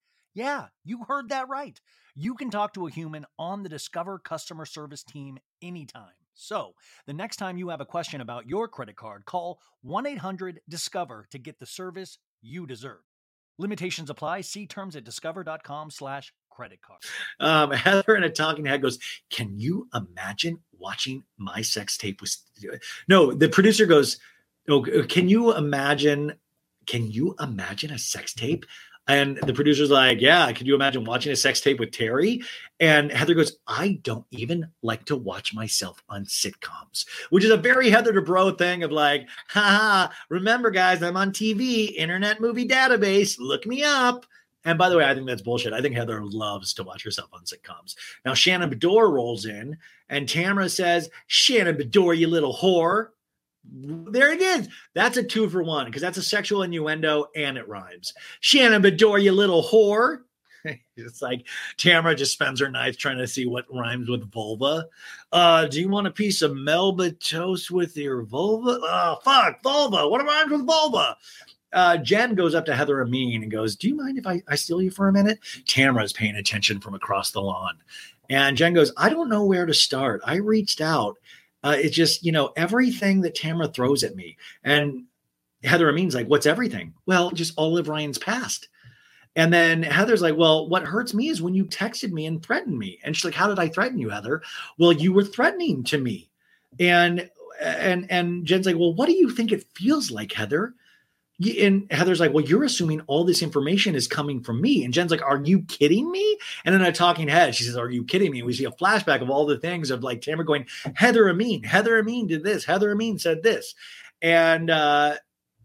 Yeah, you heard that right. You can talk to a human on the Discover customer service team anytime. So, the next time you have a question about your credit card, call 1 800 Discover to get the service you deserve. Limitations apply. See terms at discover.com slash credit card. Um, Heather in a talking head goes, Can you imagine watching my sex tape with no, the producer goes, Oh, can you imagine? Can you imagine a sex tape and the producer's like, Yeah, could you imagine watching a sex tape with Terry? And Heather goes, I don't even like to watch myself on sitcoms, which is a very Heather Dubrow thing of like, haha, remember, guys, I'm on TV, Internet Movie Database, look me up. And by the way, I think that's bullshit. I think Heather loves to watch herself on sitcoms. Now, Shannon Beador rolls in, and Tamra says, Shannon Beador, you little whore there it is. That's a two for one because that's a sexual innuendo and it rhymes. Shannon Beador, you little whore. it's like Tamra just spends her nights trying to see what rhymes with vulva. Uh, do you want a piece of Melba toast with your vulva? Oh, fuck, vulva. What rhymes with vulva? Uh, Jen goes up to Heather Amin and goes, Do you mind if I, I steal you for a minute? Tamra's paying attention from across the lawn. And Jen goes, I don't know where to start. I reached out uh, it's just, you know, everything that Tamra throws at me. And Heather Amin's like, what's everything? Well, just all of Ryan's past. And then Heather's like, well, what hurts me is when you texted me and threatened me. And she's like, how did I threaten you, Heather? Well, you were threatening to me. And and and Jen's like, well, what do you think it feels like, Heather? And Heather's like, well, you're assuming all this information is coming from me. And Jen's like, are you kidding me? And then a talking head, she says, are you kidding me? And we see a flashback of all the things of like Tamra going, Heather Amin, Heather Amin did this, Heather Amin said this. And uh,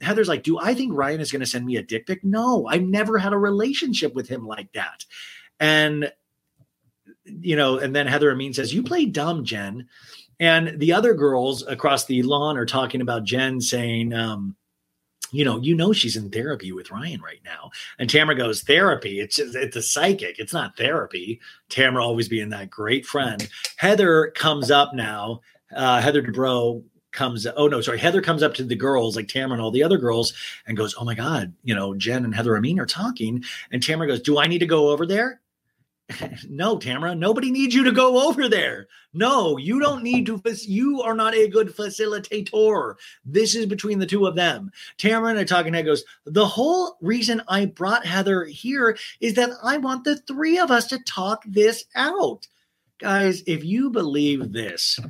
Heather's like, do I think Ryan is going to send me a dick pic? No, I've never had a relationship with him like that. And, you know, and then Heather Amin says, you play dumb, Jen. And the other girls across the lawn are talking about Jen saying, um, you know, you know she's in therapy with Ryan right now. And Tamra goes, therapy. It's just, it's a psychic. It's not therapy. Tamra always being that great friend. Heather comes up now. Uh, Heather Dubrow comes. Oh no, sorry. Heather comes up to the girls, like Tamra and all the other girls, and goes, "Oh my God, you know, Jen and Heather Amin are talking." And Tamra goes, "Do I need to go over there?" no, Tamra, nobody needs you to go over there. No, you don't need to. You are not a good facilitator. This is between the two of them. Tamra and talking head goes, The whole reason I brought Heather here is that I want the three of us to talk this out. Guys, if you believe this,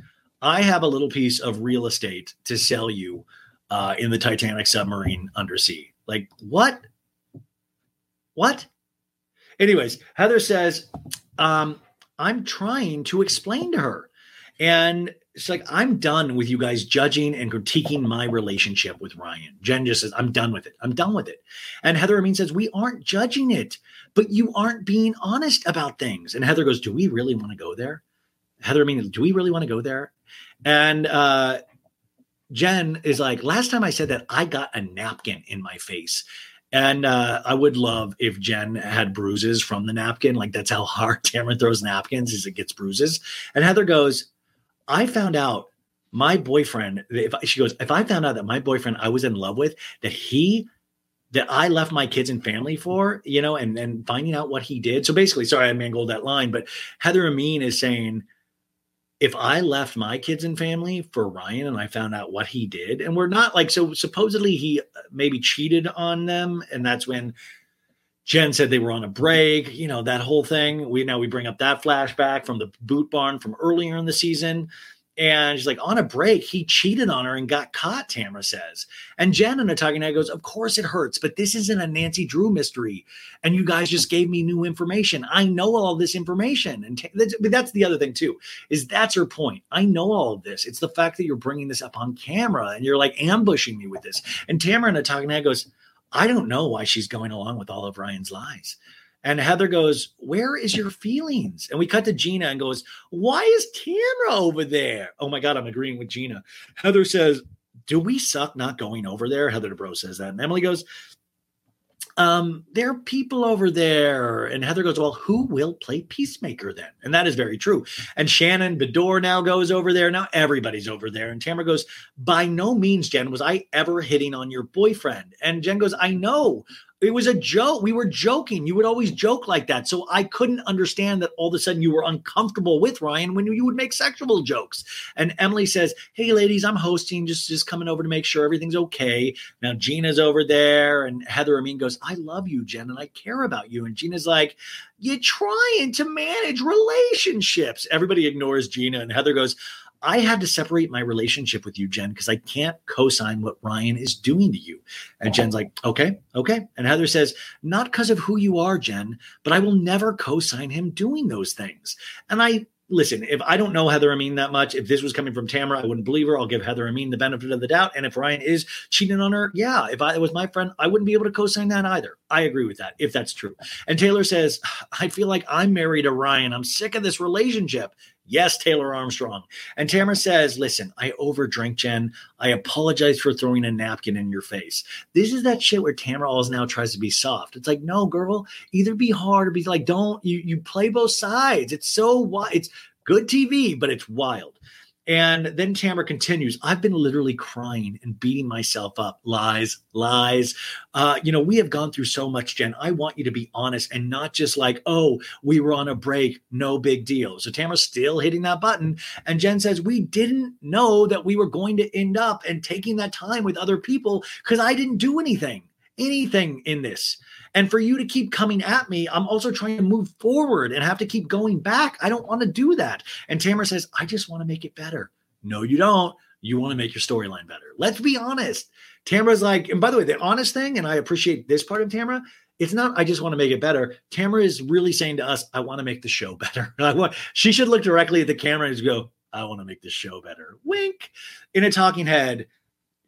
I have a little piece of real estate to sell you uh, in the Titanic submarine undersea. Like, what? What? Anyways, Heather says, um, I'm trying to explain to her. And it's like, I'm done with you guys judging and critiquing my relationship with Ryan. Jen just says, I'm done with it. I'm done with it. And Heather Amin says, We aren't judging it, but you aren't being honest about things. And Heather goes, Do we really want to go there? Heather Amin, do we really want to go there? And uh, Jen is like, Last time I said that, I got a napkin in my face. And uh, I would love if Jen had bruises from the napkin. Like that's how hard Tamra throws napkins is it gets bruises. And Heather goes, I found out my boyfriend, if she goes, if I found out that my boyfriend I was in love with, that he that I left my kids and family for, you know, and and finding out what he did. So basically, sorry, I mangled that line, but Heather Amin is saying if I left my kids and family for Ryan and I found out what he did, and we're not like so supposedly he uh, maybe cheated on them, and that's when Jen said they were on a break, you know, that whole thing. We now we bring up that flashback from the boot barn from earlier in the season. And she's like, on a break, he cheated on her and got caught, Tamra says. And Jen in a talking head goes, Of course it hurts, but this isn't a Nancy Drew mystery. And you guys just gave me new information. I know all this information. And that's, that's the other thing, too, is that's her point. I know all of this. It's the fact that you're bringing this up on camera and you're like ambushing me with this. And Tamra in a talking head goes, I don't know why she's going along with all of Ryan's lies. And Heather goes, Where is your feelings? And we cut to Gina and goes, Why is Tamra over there? Oh my God, I'm agreeing with Gina. Heather says, Do we suck not going over there? Heather Dubrow says that. And Emily goes, um, there are people over there. And Heather goes, Well, who will play Peacemaker then? And that is very true. And Shannon Beador now goes over there. Now everybody's over there. And Tamra goes, By no means, Jen, was I ever hitting on your boyfriend. And Jen goes, I know. It was a joke. We were joking. You would always joke like that. So I couldn't understand that all of a sudden you were uncomfortable with Ryan when you would make sexual jokes. And Emily says, Hey ladies, I'm hosting, just, just coming over to make sure everything's okay. Now Gina's over there, and Heather Amin goes, I love you, Jen, and I care about you. And Gina's like, You're trying to manage relationships. Everybody ignores Gina, and Heather goes, I had to separate my relationship with you, Jen, because I can't co-sign what Ryan is doing to you. And Jen's like, okay, okay. And Heather says, not because of who you are, Jen, but I will never co-sign him doing those things. And I listen, if I don't know Heather Amin that much, if this was coming from Tamra, I wouldn't believe her. I'll give Heather Amin the benefit of the doubt. And if Ryan is cheating on her, yeah, if I it was my friend, I wouldn't be able to co-sign that either. I agree with that, if that's true. And Taylor says, I feel like I'm married to Ryan. I'm sick of this relationship. Yes, Taylor Armstrong. And Tamra says, Listen, I overdrank, Jen. I apologize for throwing a napkin in your face. This is that shit where Tamra always now tries to be soft. It's like, no, girl, either be hard or be like, don't you you play both sides. It's so wild. It's good TV, but it's wild. And then Tamra continues, I've been literally crying and beating myself up. Lies, lies. Uh, you know, we have gone through so much, Jen. I want you to be honest and not just like, oh, we were on a break, no big deal. So Tamra's still hitting that button. And Jen says, We didn't know that we were going to end up and taking that time with other people because I didn't do anything, anything in this. And for you to keep coming at me, I'm also trying to move forward and have to keep going back. I don't want to do that. And Tamra says, I just want to make it better. No, you don't. You want to make your storyline better. Let's be honest. Tamra's like, and by the way, the honest thing, and I appreciate this part of Tamra, it's not I just want to make it better. Tamra is really saying to us, I want to make the show better. She should look directly at the camera and go, I want to make the show better. Wink. In a talking head,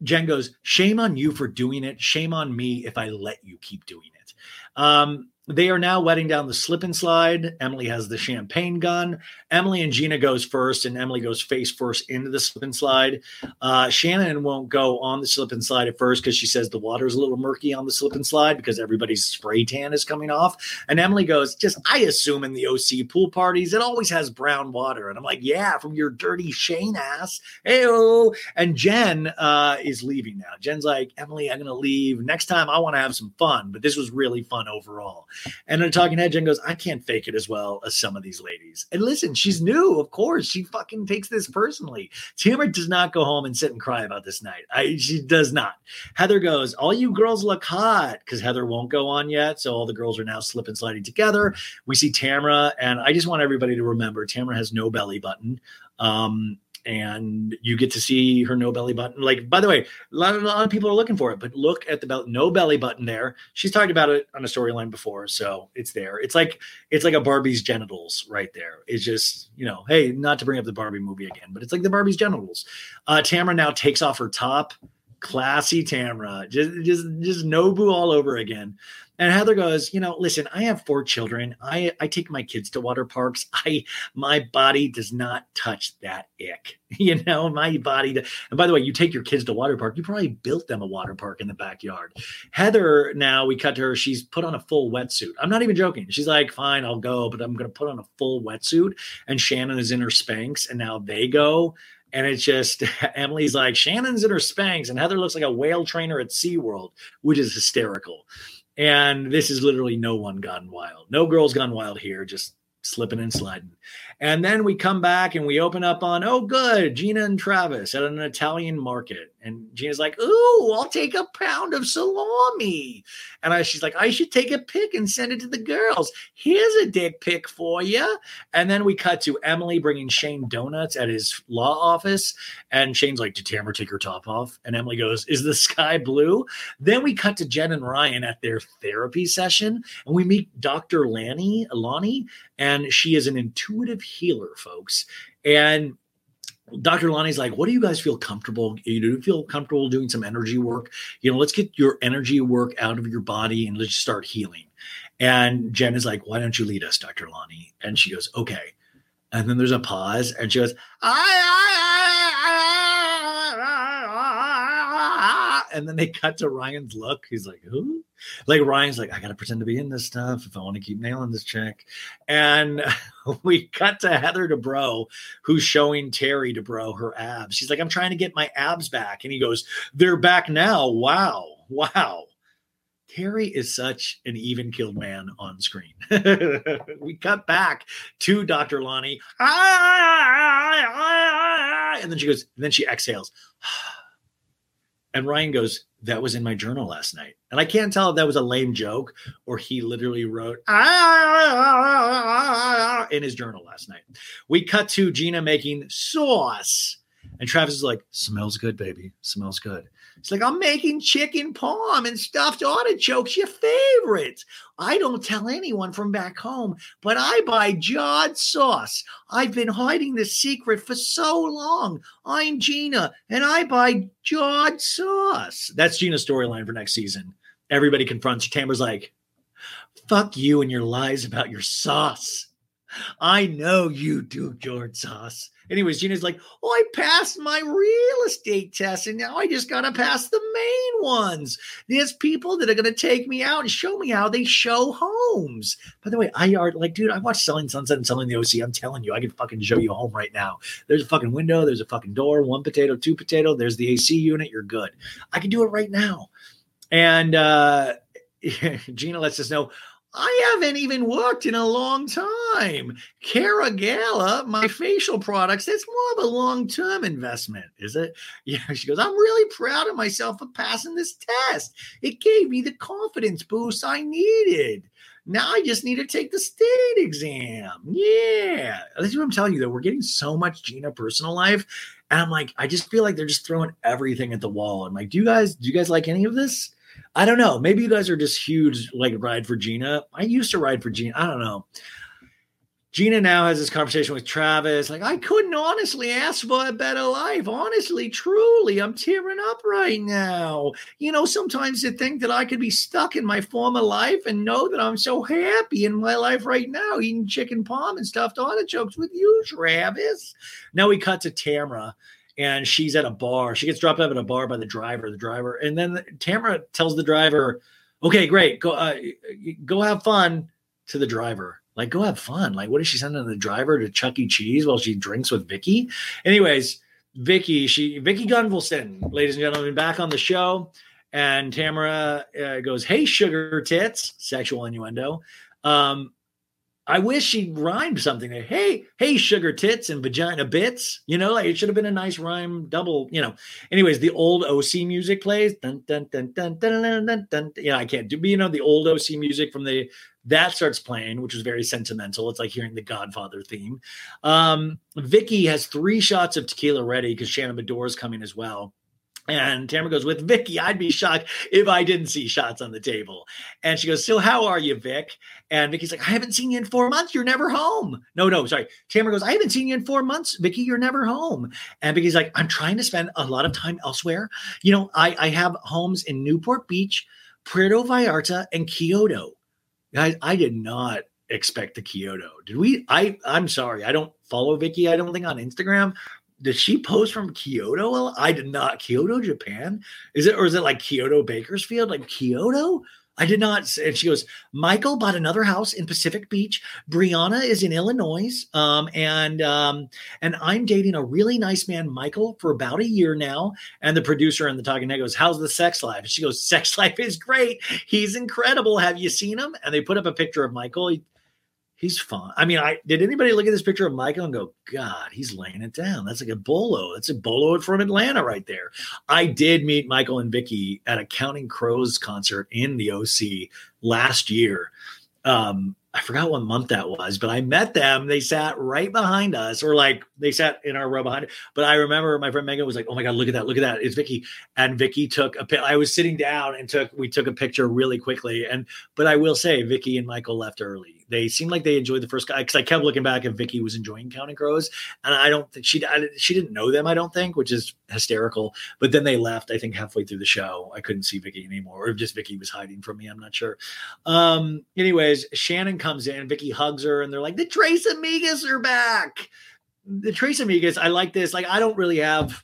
Jen goes, Shame on you for doing it. Shame on me if I let you keep doing it. Um, they are now wetting down the slip and slide. Emily has the champagne gun. Emily and Gina goes first, and Emily goes face first into the slip and slide. Uh, Shannon won't go on the slip and slide at first because she says the water's a little murky on the slip and slide because everybody's spray tan is coming off. And Emily goes, just I assume in the OC pool parties it always has brown water, and I'm like, yeah, from your dirty Shane ass. Heyo. And Jen uh, is leaving now. Jen's like, Emily, I'm gonna leave. Next time I want to have some fun, but this was really fun overall. And then talking head, Jen goes, I can't fake it as well as some of these ladies. And listen, she's new, of course. She fucking takes this personally. Tamra does not go home and sit and cry about this night. I, she does not. Heather goes, All you girls look hot because Heather won't go on yet. So all the girls are now slipping sliding together. We see Tamra, and I just want everybody to remember Tamra has no belly button. Um, and you get to see her no belly button. Like, by the way, a lot, of, a lot of people are looking for it, but look at the belt, no belly button there. She's talked about it on a storyline before, so it's there. It's like it's like a Barbie's genitals right there. It's just you know, hey, not to bring up the Barbie movie again, but it's like the Barbie's genitals. Uh, Tamra now takes off her top, classy Tamra, just just just Nobu all over again. And Heather goes, you know, listen, I have four children. I I take my kids to water parks. I my body does not touch that ick. You know, my body. And by the way, you take your kids to water park. You probably built them a water park in the backyard. Heather, now we cut to her. She's put on a full wetsuit. I'm not even joking. She's like, fine, I'll go, but I'm going to put on a full wetsuit. And Shannon is in her Spanx, and now they go. And it's just Emily's like, Shannon's in her Spanx, and Heather looks like a whale trainer at SeaWorld, which is hysterical. And this is literally no one gone wild. No girls gone wild here, just slipping and sliding. And then we come back and we open up on, oh, good, Gina and Travis at an Italian market. And Gina's like, ooh, I'll take a pound of salami. And I, she's like, I should take a pic and send it to the girls. Here's a dick pic for you. And then we cut to Emily bringing Shane donuts at his law office. And Shane's like, did Tamra take her top off? And Emily goes, is the sky blue? Then we cut to Jen and Ryan at their therapy session. And we meet Dr. Lanny, Lonnie, and she is an intuitive healer, folks. And Dr. Lonnie's like, what do you guys feel comfortable? You do feel comfortable doing some energy work? You know, let's get your energy work out of your body and let's start healing. And Jen is like, why don't you lead us, Dr. Lonnie? And she goes, okay. And then there's a pause and she goes, ah, ah, ah, and then they cut to Ryan's look. He's like, who? Like Ryan's like, I gotta pretend to be in this stuff if I want to keep nailing this chick. And we cut to Heather Dubrow, who's showing Terry Dubrow her abs. She's like, I'm trying to get my abs back. And he goes, They're back now. Wow. Wow. Terry is such an even killed man on screen. we cut back to Dr. Lonnie. And then she goes, and then she exhales. And Ryan goes, That was in my journal last night. And I can't tell if that was a lame joke or he literally wrote ah, in his journal last night. We cut to Gina making sauce. And Travis is like, Smells good, baby. Smells good. It's like, I'm making chicken palm and stuffed artichokes, your favorite. I don't tell anyone from back home, but I buy jarred sauce. I've been hiding the secret for so long. I'm Gina, and I buy jarred sauce. That's Gina's storyline for next season. Everybody confronts her. Tamra's like, fuck you and your lies about your sauce. I know you do, George Sauce. Anyways, Gina's like, oh, I passed my real estate test, and now I just gotta pass the main ones. There's people that are gonna take me out and show me how they show homes. By the way, I are like, dude, I watched Selling Sunset and Selling the OC. I'm telling you, I can fucking show you a home right now. There's a fucking window, there's a fucking door, one potato, two potato, there's the AC unit, you're good. I can do it right now. And uh Gina lets us know I haven't even worked in a long time. Cara Gala, my facial products, that's more of a long term investment, is it? Yeah, she goes, I'm really proud of myself for passing this test. It gave me the confidence boost I needed. Now I just need to take the state exam. Yeah. That's what I'm telling you, though. We're getting so much Gina personal life. And I'm like, I just feel like they're just throwing everything at the wall. I'm like, do you guys, do you guys like any of this? I don't know. Maybe you guys are just huge, like ride for Gina. I used to ride for Gina. I don't know. Gina now has this conversation with Travis. Like, I couldn't honestly ask for a better life. Honestly, truly, I'm tearing up right now. You know, sometimes to think that I could be stuck in my former life and know that I'm so happy in my life right now, eating chicken palm and stuffed artichokes with you, Travis. Now we cut to Tamra and she's at a bar. She gets dropped off at a bar by the driver. The driver, and then Tamra tells the driver, "Okay, great, go uh, go have fun." To the driver, like, go have fun. Like, what is she sending the driver to Chuck E. Cheese while she drinks with Vicki? Anyways, Vicki, she Vicki Gunvalson, ladies and gentlemen, back on the show, and Tamra uh, goes, "Hey, sugar tits," sexual innuendo. Um, I wish she rhymed something. Like, hey, hey, sugar tits and vagina bits. You know, like it should have been a nice rhyme double. You know. Anyways, the old OC music plays. Dun dun dun dun dun dun dun. dun. Yeah, I can't do. But you know, the old OC music from the that starts playing, which is very sentimental. It's like hearing the Godfather theme. Um, Vicki has three shots of tequila ready because Shannon Beador is coming as well. And Tamra goes, with Vicki, I'd be shocked if I didn't see shots on the table. And she goes, So how are you, Vic? And Vicki's like, I haven't seen you in four months. You're never home. No, no, sorry. Tamra goes, I haven't seen you in four months, Vicki. You're never home. And Vicki's like, I'm trying to spend a lot of time elsewhere. You know, I, I have homes in Newport Beach, Puerto Vallarta, and Kyoto. Guys, I did not expect the Kyoto. Did we? I I'm sorry. I don't follow Vicki. I don't think on Instagram did she post from Kyoto? I did not. Kyoto, Japan? Is it or is it like Kyoto Bakersfield? Like Kyoto? I did not. And she goes, Michael bought another house in Pacific Beach. Brianna is in Illinois. Um, and um, and I'm dating a really nice man, Michael, for about a year now. And the producer and the talking head goes, How's the sex life? And she goes, Sex life is great. He's incredible. Have you seen him? And they put up a picture of Michael. He, he's fine. I mean, I did anybody look at this picture of Michael and go, God, he's laying it down. That's like a bolo. That's a bolo from Atlanta right there. I did meet Michael and Vicki at a Counting Crows concert in the OC last year. Um, I forgot what month that was, but I met them. They sat right behind us, or like they sat in our row behind. But I remember my friend Megan was like, "Oh my god, look at that! Look at that! It's Vicki." And Vicki took a. I was sitting down and took. We took a picture really quickly. And but I will say, Vicki and Michael left early. They seemed like they enjoyed the first guy because I kept looking back if Vicki was enjoying Counting Crows, and I don't think she I, she didn't know them. I don't think, which is hysterical. But then they left. I think halfway through the show, I couldn't see Vicki anymore, or just Vicki was hiding from me. I'm not sure. Um. Anyways, Shannon comes in. Vicki hugs her, and they're like, "The Tres Amigas are back." The Tres Amigas. I like this. Like, I don't really have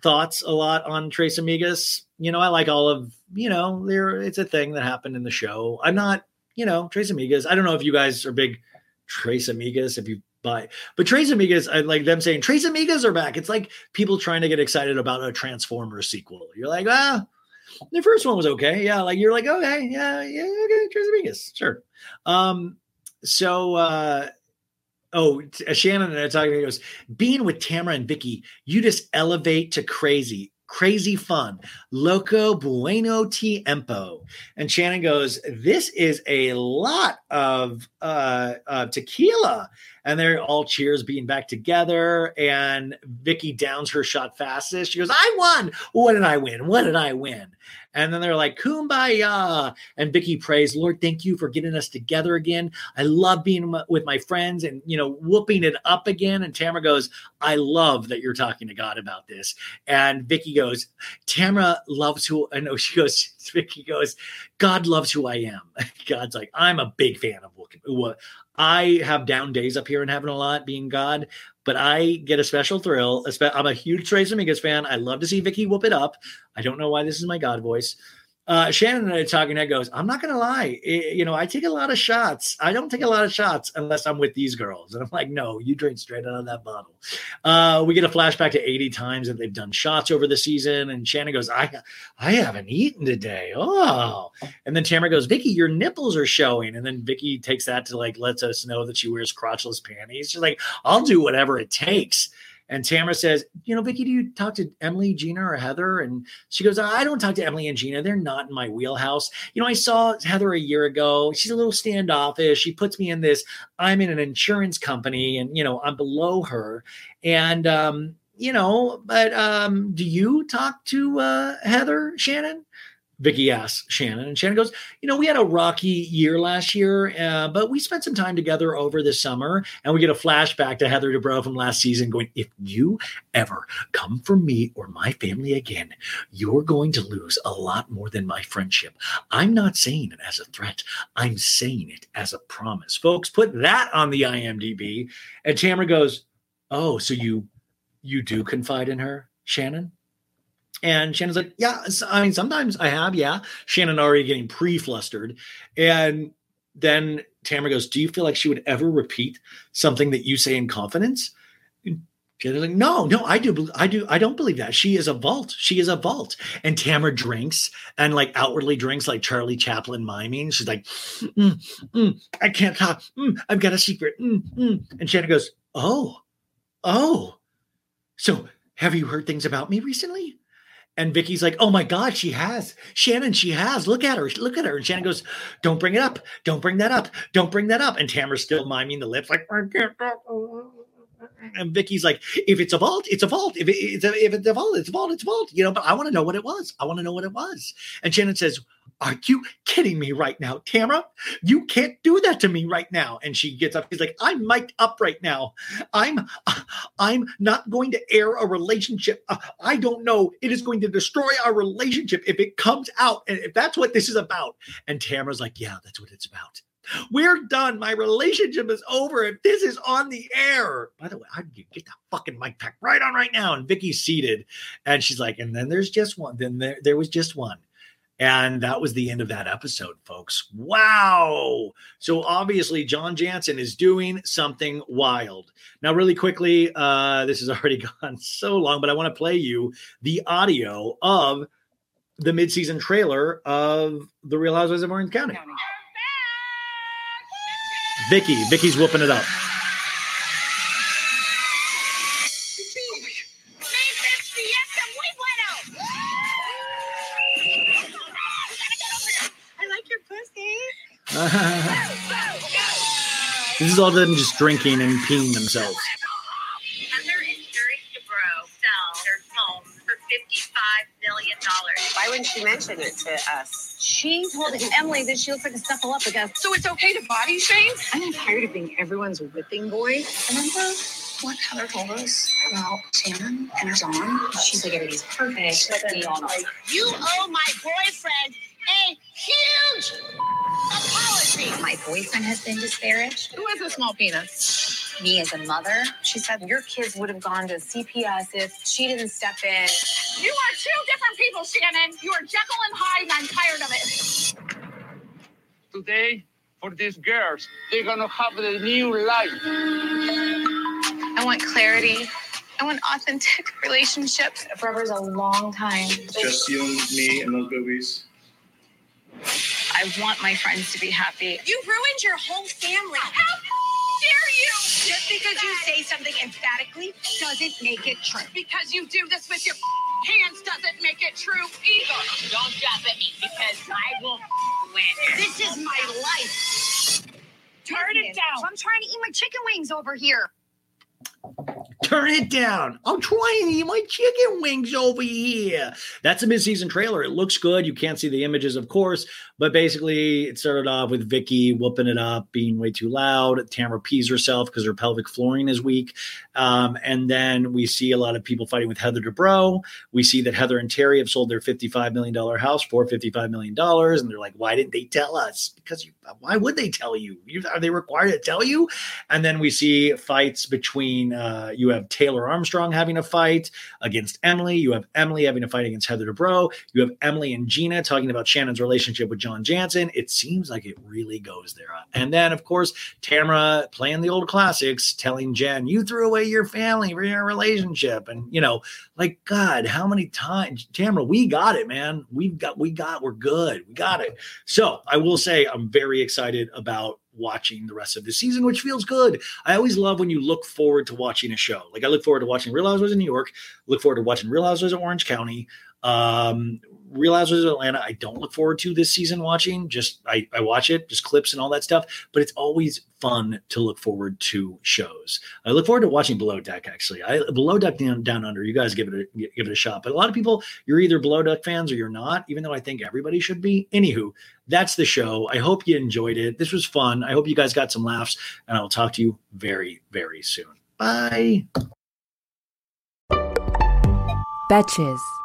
thoughts a lot on Tres Amigas. You know, I like all of, you know, there it's a thing that happened in the show. I'm not you know, Tres Amigas. I don't know if you guys are big Tres Amigas, if you buy, but Tres Amigas, I like them saying Tres Amigas are back. It's like people trying to get excited about a Transformers sequel. You're like, ah, the first one was okay. Yeah. Like you're like, okay, yeah, yeah, okay, Tres Amigas, sure. Um, so, uh, Oh, Shannon and I talking. He goes, being with Tamra and Vicki, you just elevate to crazy crazy fun. Loco bueno tiempo. And Shannon goes, This is a lot of uh, uh, tequila. And they're all cheers being back together. And Vicki downs her shot fastest. She goes, I won. What did I win? What did I win? And then they're like, Kumbaya. And Vicki prays, Lord, thank you for getting us together again. I love being with my friends and, you know, whooping it up again. And Tamra goes, I love that you're talking to God about this. And Vicki goes, Tamra loves who, I know she goes, Vicki goes, God loves who I am. God's like, I'm a big fan of what I have down days up here in heaven a lot, being God, but I get a special thrill. I'm a huge Trace Dominguez fan. I love to see Vicki whoop it up. I don't know why this is my God voice. Uh, Shannon and I are talking. Head goes, I'm not gonna lie. eh, you know, I take a lot of shots. I don't take a lot of shots unless I'm with these girls. And I'm like, no, you drink straight out of that bottle. Uh, we get a flashback to 80 times that they've done shots over the season. And Shannon goes, I, I haven't eaten today. Oh, and then Tamra goes, Vicki, your nipples are showing. And then Vicki takes that to like lets us know that she wears crotchless panties. She's like, I'll do whatever it takes. And Tamra says, You know, Vicki, do you talk to Emily, Gina, or Heather? And she goes, I don't talk to Emily and Gina. They're not in my wheelhouse. You know, I saw Heather a year ago. She's a little standoffish. She puts me in this, I'm in an insurance company and, you know, I'm below her. And, um, you know, but um, do you talk to uh, Heather, Shannon? Vicki asks Shannon, and Shannon goes, You know, we had a rocky year last year, uh, but we spent some time together over the summer. And we get a flashback to Heather Dubrow from last season going, If you ever come for me or my family again, you're going to lose a lot more than my friendship. I'm not saying it as a threat, I'm saying it as a promise. Folks, put that on the IMDb. And Tamra goes, Oh, so you you do confide in her, Shannon? And Shannon's like, yeah, I mean, sometimes I have, yeah. Shannon already getting pre-flustered. And then Tamra goes, Do you feel like she would ever repeat something that you say in confidence? Shannon's like, No, no, I do, I do, I don't believe that. She is a vault. She is a vault. And Tamra drinks and like outwardly drinks like Charlie Chaplin miming. She's like, "Mm, mm, I can't talk. Mm, I've got a secret. Mm, mm." And Shannon goes, Oh, oh. So have you heard things about me recently? And Vicki's like, oh my God, she has. Shannon, she has. Look at her. Look at her. And Shannon goes, don't bring it up. Don't bring that up. Don't bring that up. And Tamra's still miming the lips, like, I can't. And Vicki's like, if it's a vault, it's a vault. If, it, it's a, if it's a vault, it's a vault, it's a vault. You know, but I want to know what it was. I want to know what it was. And Shannon says, are you kidding me right now, Tamra? You can't do that to me right now. And she gets up. She's like, I'm mic'd up right now. I'm I'm not going to air a relationship. Uh, I don't know. It is going to destroy our relationship if it comes out. And if that's what this is about. And Tamra's like, yeah, that's what it's about. We're done. My relationship is over. If this is on the air, by the way, I get that fucking mic pack right on right now. And Vicki's seated, and she's like, and then there's just one. Then there, there was just one. And that was the end of that episode, folks. Wow. So obviously, John Janssen is doing something wild. Now, really quickly, uh, this has already gone so long, but I want to play you the audio of the midseason trailer of The Real Housewives of Orange County. Vicki, Vicki's whooping it up. this is all them just drinking and peeing themselves. Heather and Terry Dubrow sell their home for $55 million. Why wouldn't she mention it to us? She told Emily that she looks like a snuffle up because So it's okay to body shame? I'm tired of being everyone's whipping boy. Remember what Heather told us about Shannon and her song? She's like, everything's perfect. We all. You owe my boyfriend a huge apology. My boyfriend has been disparaged. Who has a small penis? Me as a mother, she said your kids would have gone to CPS if she didn't step in. You are two different people, Shannon. You are Jekyll and Hyde, and I'm tired of it. today for these girls. They're gonna have a new life. I want clarity. I want authentic relationships. Forever's a long time. Just you and me and those boobies. I want my friends to be happy. You ruined your whole family. How dare you? Just because you say something emphatically doesn't make it true. Because you do this with your hands doesn't make it true either. Don't jump at me because I will win. This is my life. Turn it down. I'm trying to eat my chicken wings over here. Turn it down. I'm trying to eat my chicken wings over here. That's a mid-season trailer. It looks good. You can't see the images, of course, but basically it started off with Vicki whooping it up, being way too loud. Tamra pees herself because her pelvic flooring is weak. Um, and then we see a lot of people fighting with Heather Dubrow. We see that Heather and Terry have sold their $55 million house for $55 million. And they're like, why didn't they tell us? Because you, why would they tell you? you? Are they required to tell you? And then we see fights between, uh, you have Taylor Armstrong having a fight against Emily. You have Emily having a fight against Heather Dubrow. You have Emily and Gina talking about Shannon's relationship with John Janssen. It seems like it really goes there. And then, of course, Tamra playing the old classics, telling Jen, you threw away your family for your relationship. And, you know, like, God, how many times, Tamara, we got it, man. We've got, we got, we're good. We got it. So I will say, I'm very excited about watching the rest of the season, which feels good. I always love when you look forward to watching a show. Like I look forward to watching Real Housewives of New York, look forward to watching Real Housewives of Orange County, um, Real Housewives of Atlanta. I don't look forward to this season watching. Just I, I watch it, just clips and all that stuff. But it's always fun to look forward to shows. I look forward to watching Below Deck. Actually, I Below Deck down, down under. You guys give it a give it a shot. But a lot of people, you're either Below Deck fans or you're not. Even though I think everybody should be. Anywho, that's the show. I hope you enjoyed it. This was fun. I hope you guys got some laughs, and I will talk to you very very soon. Bye. Betches.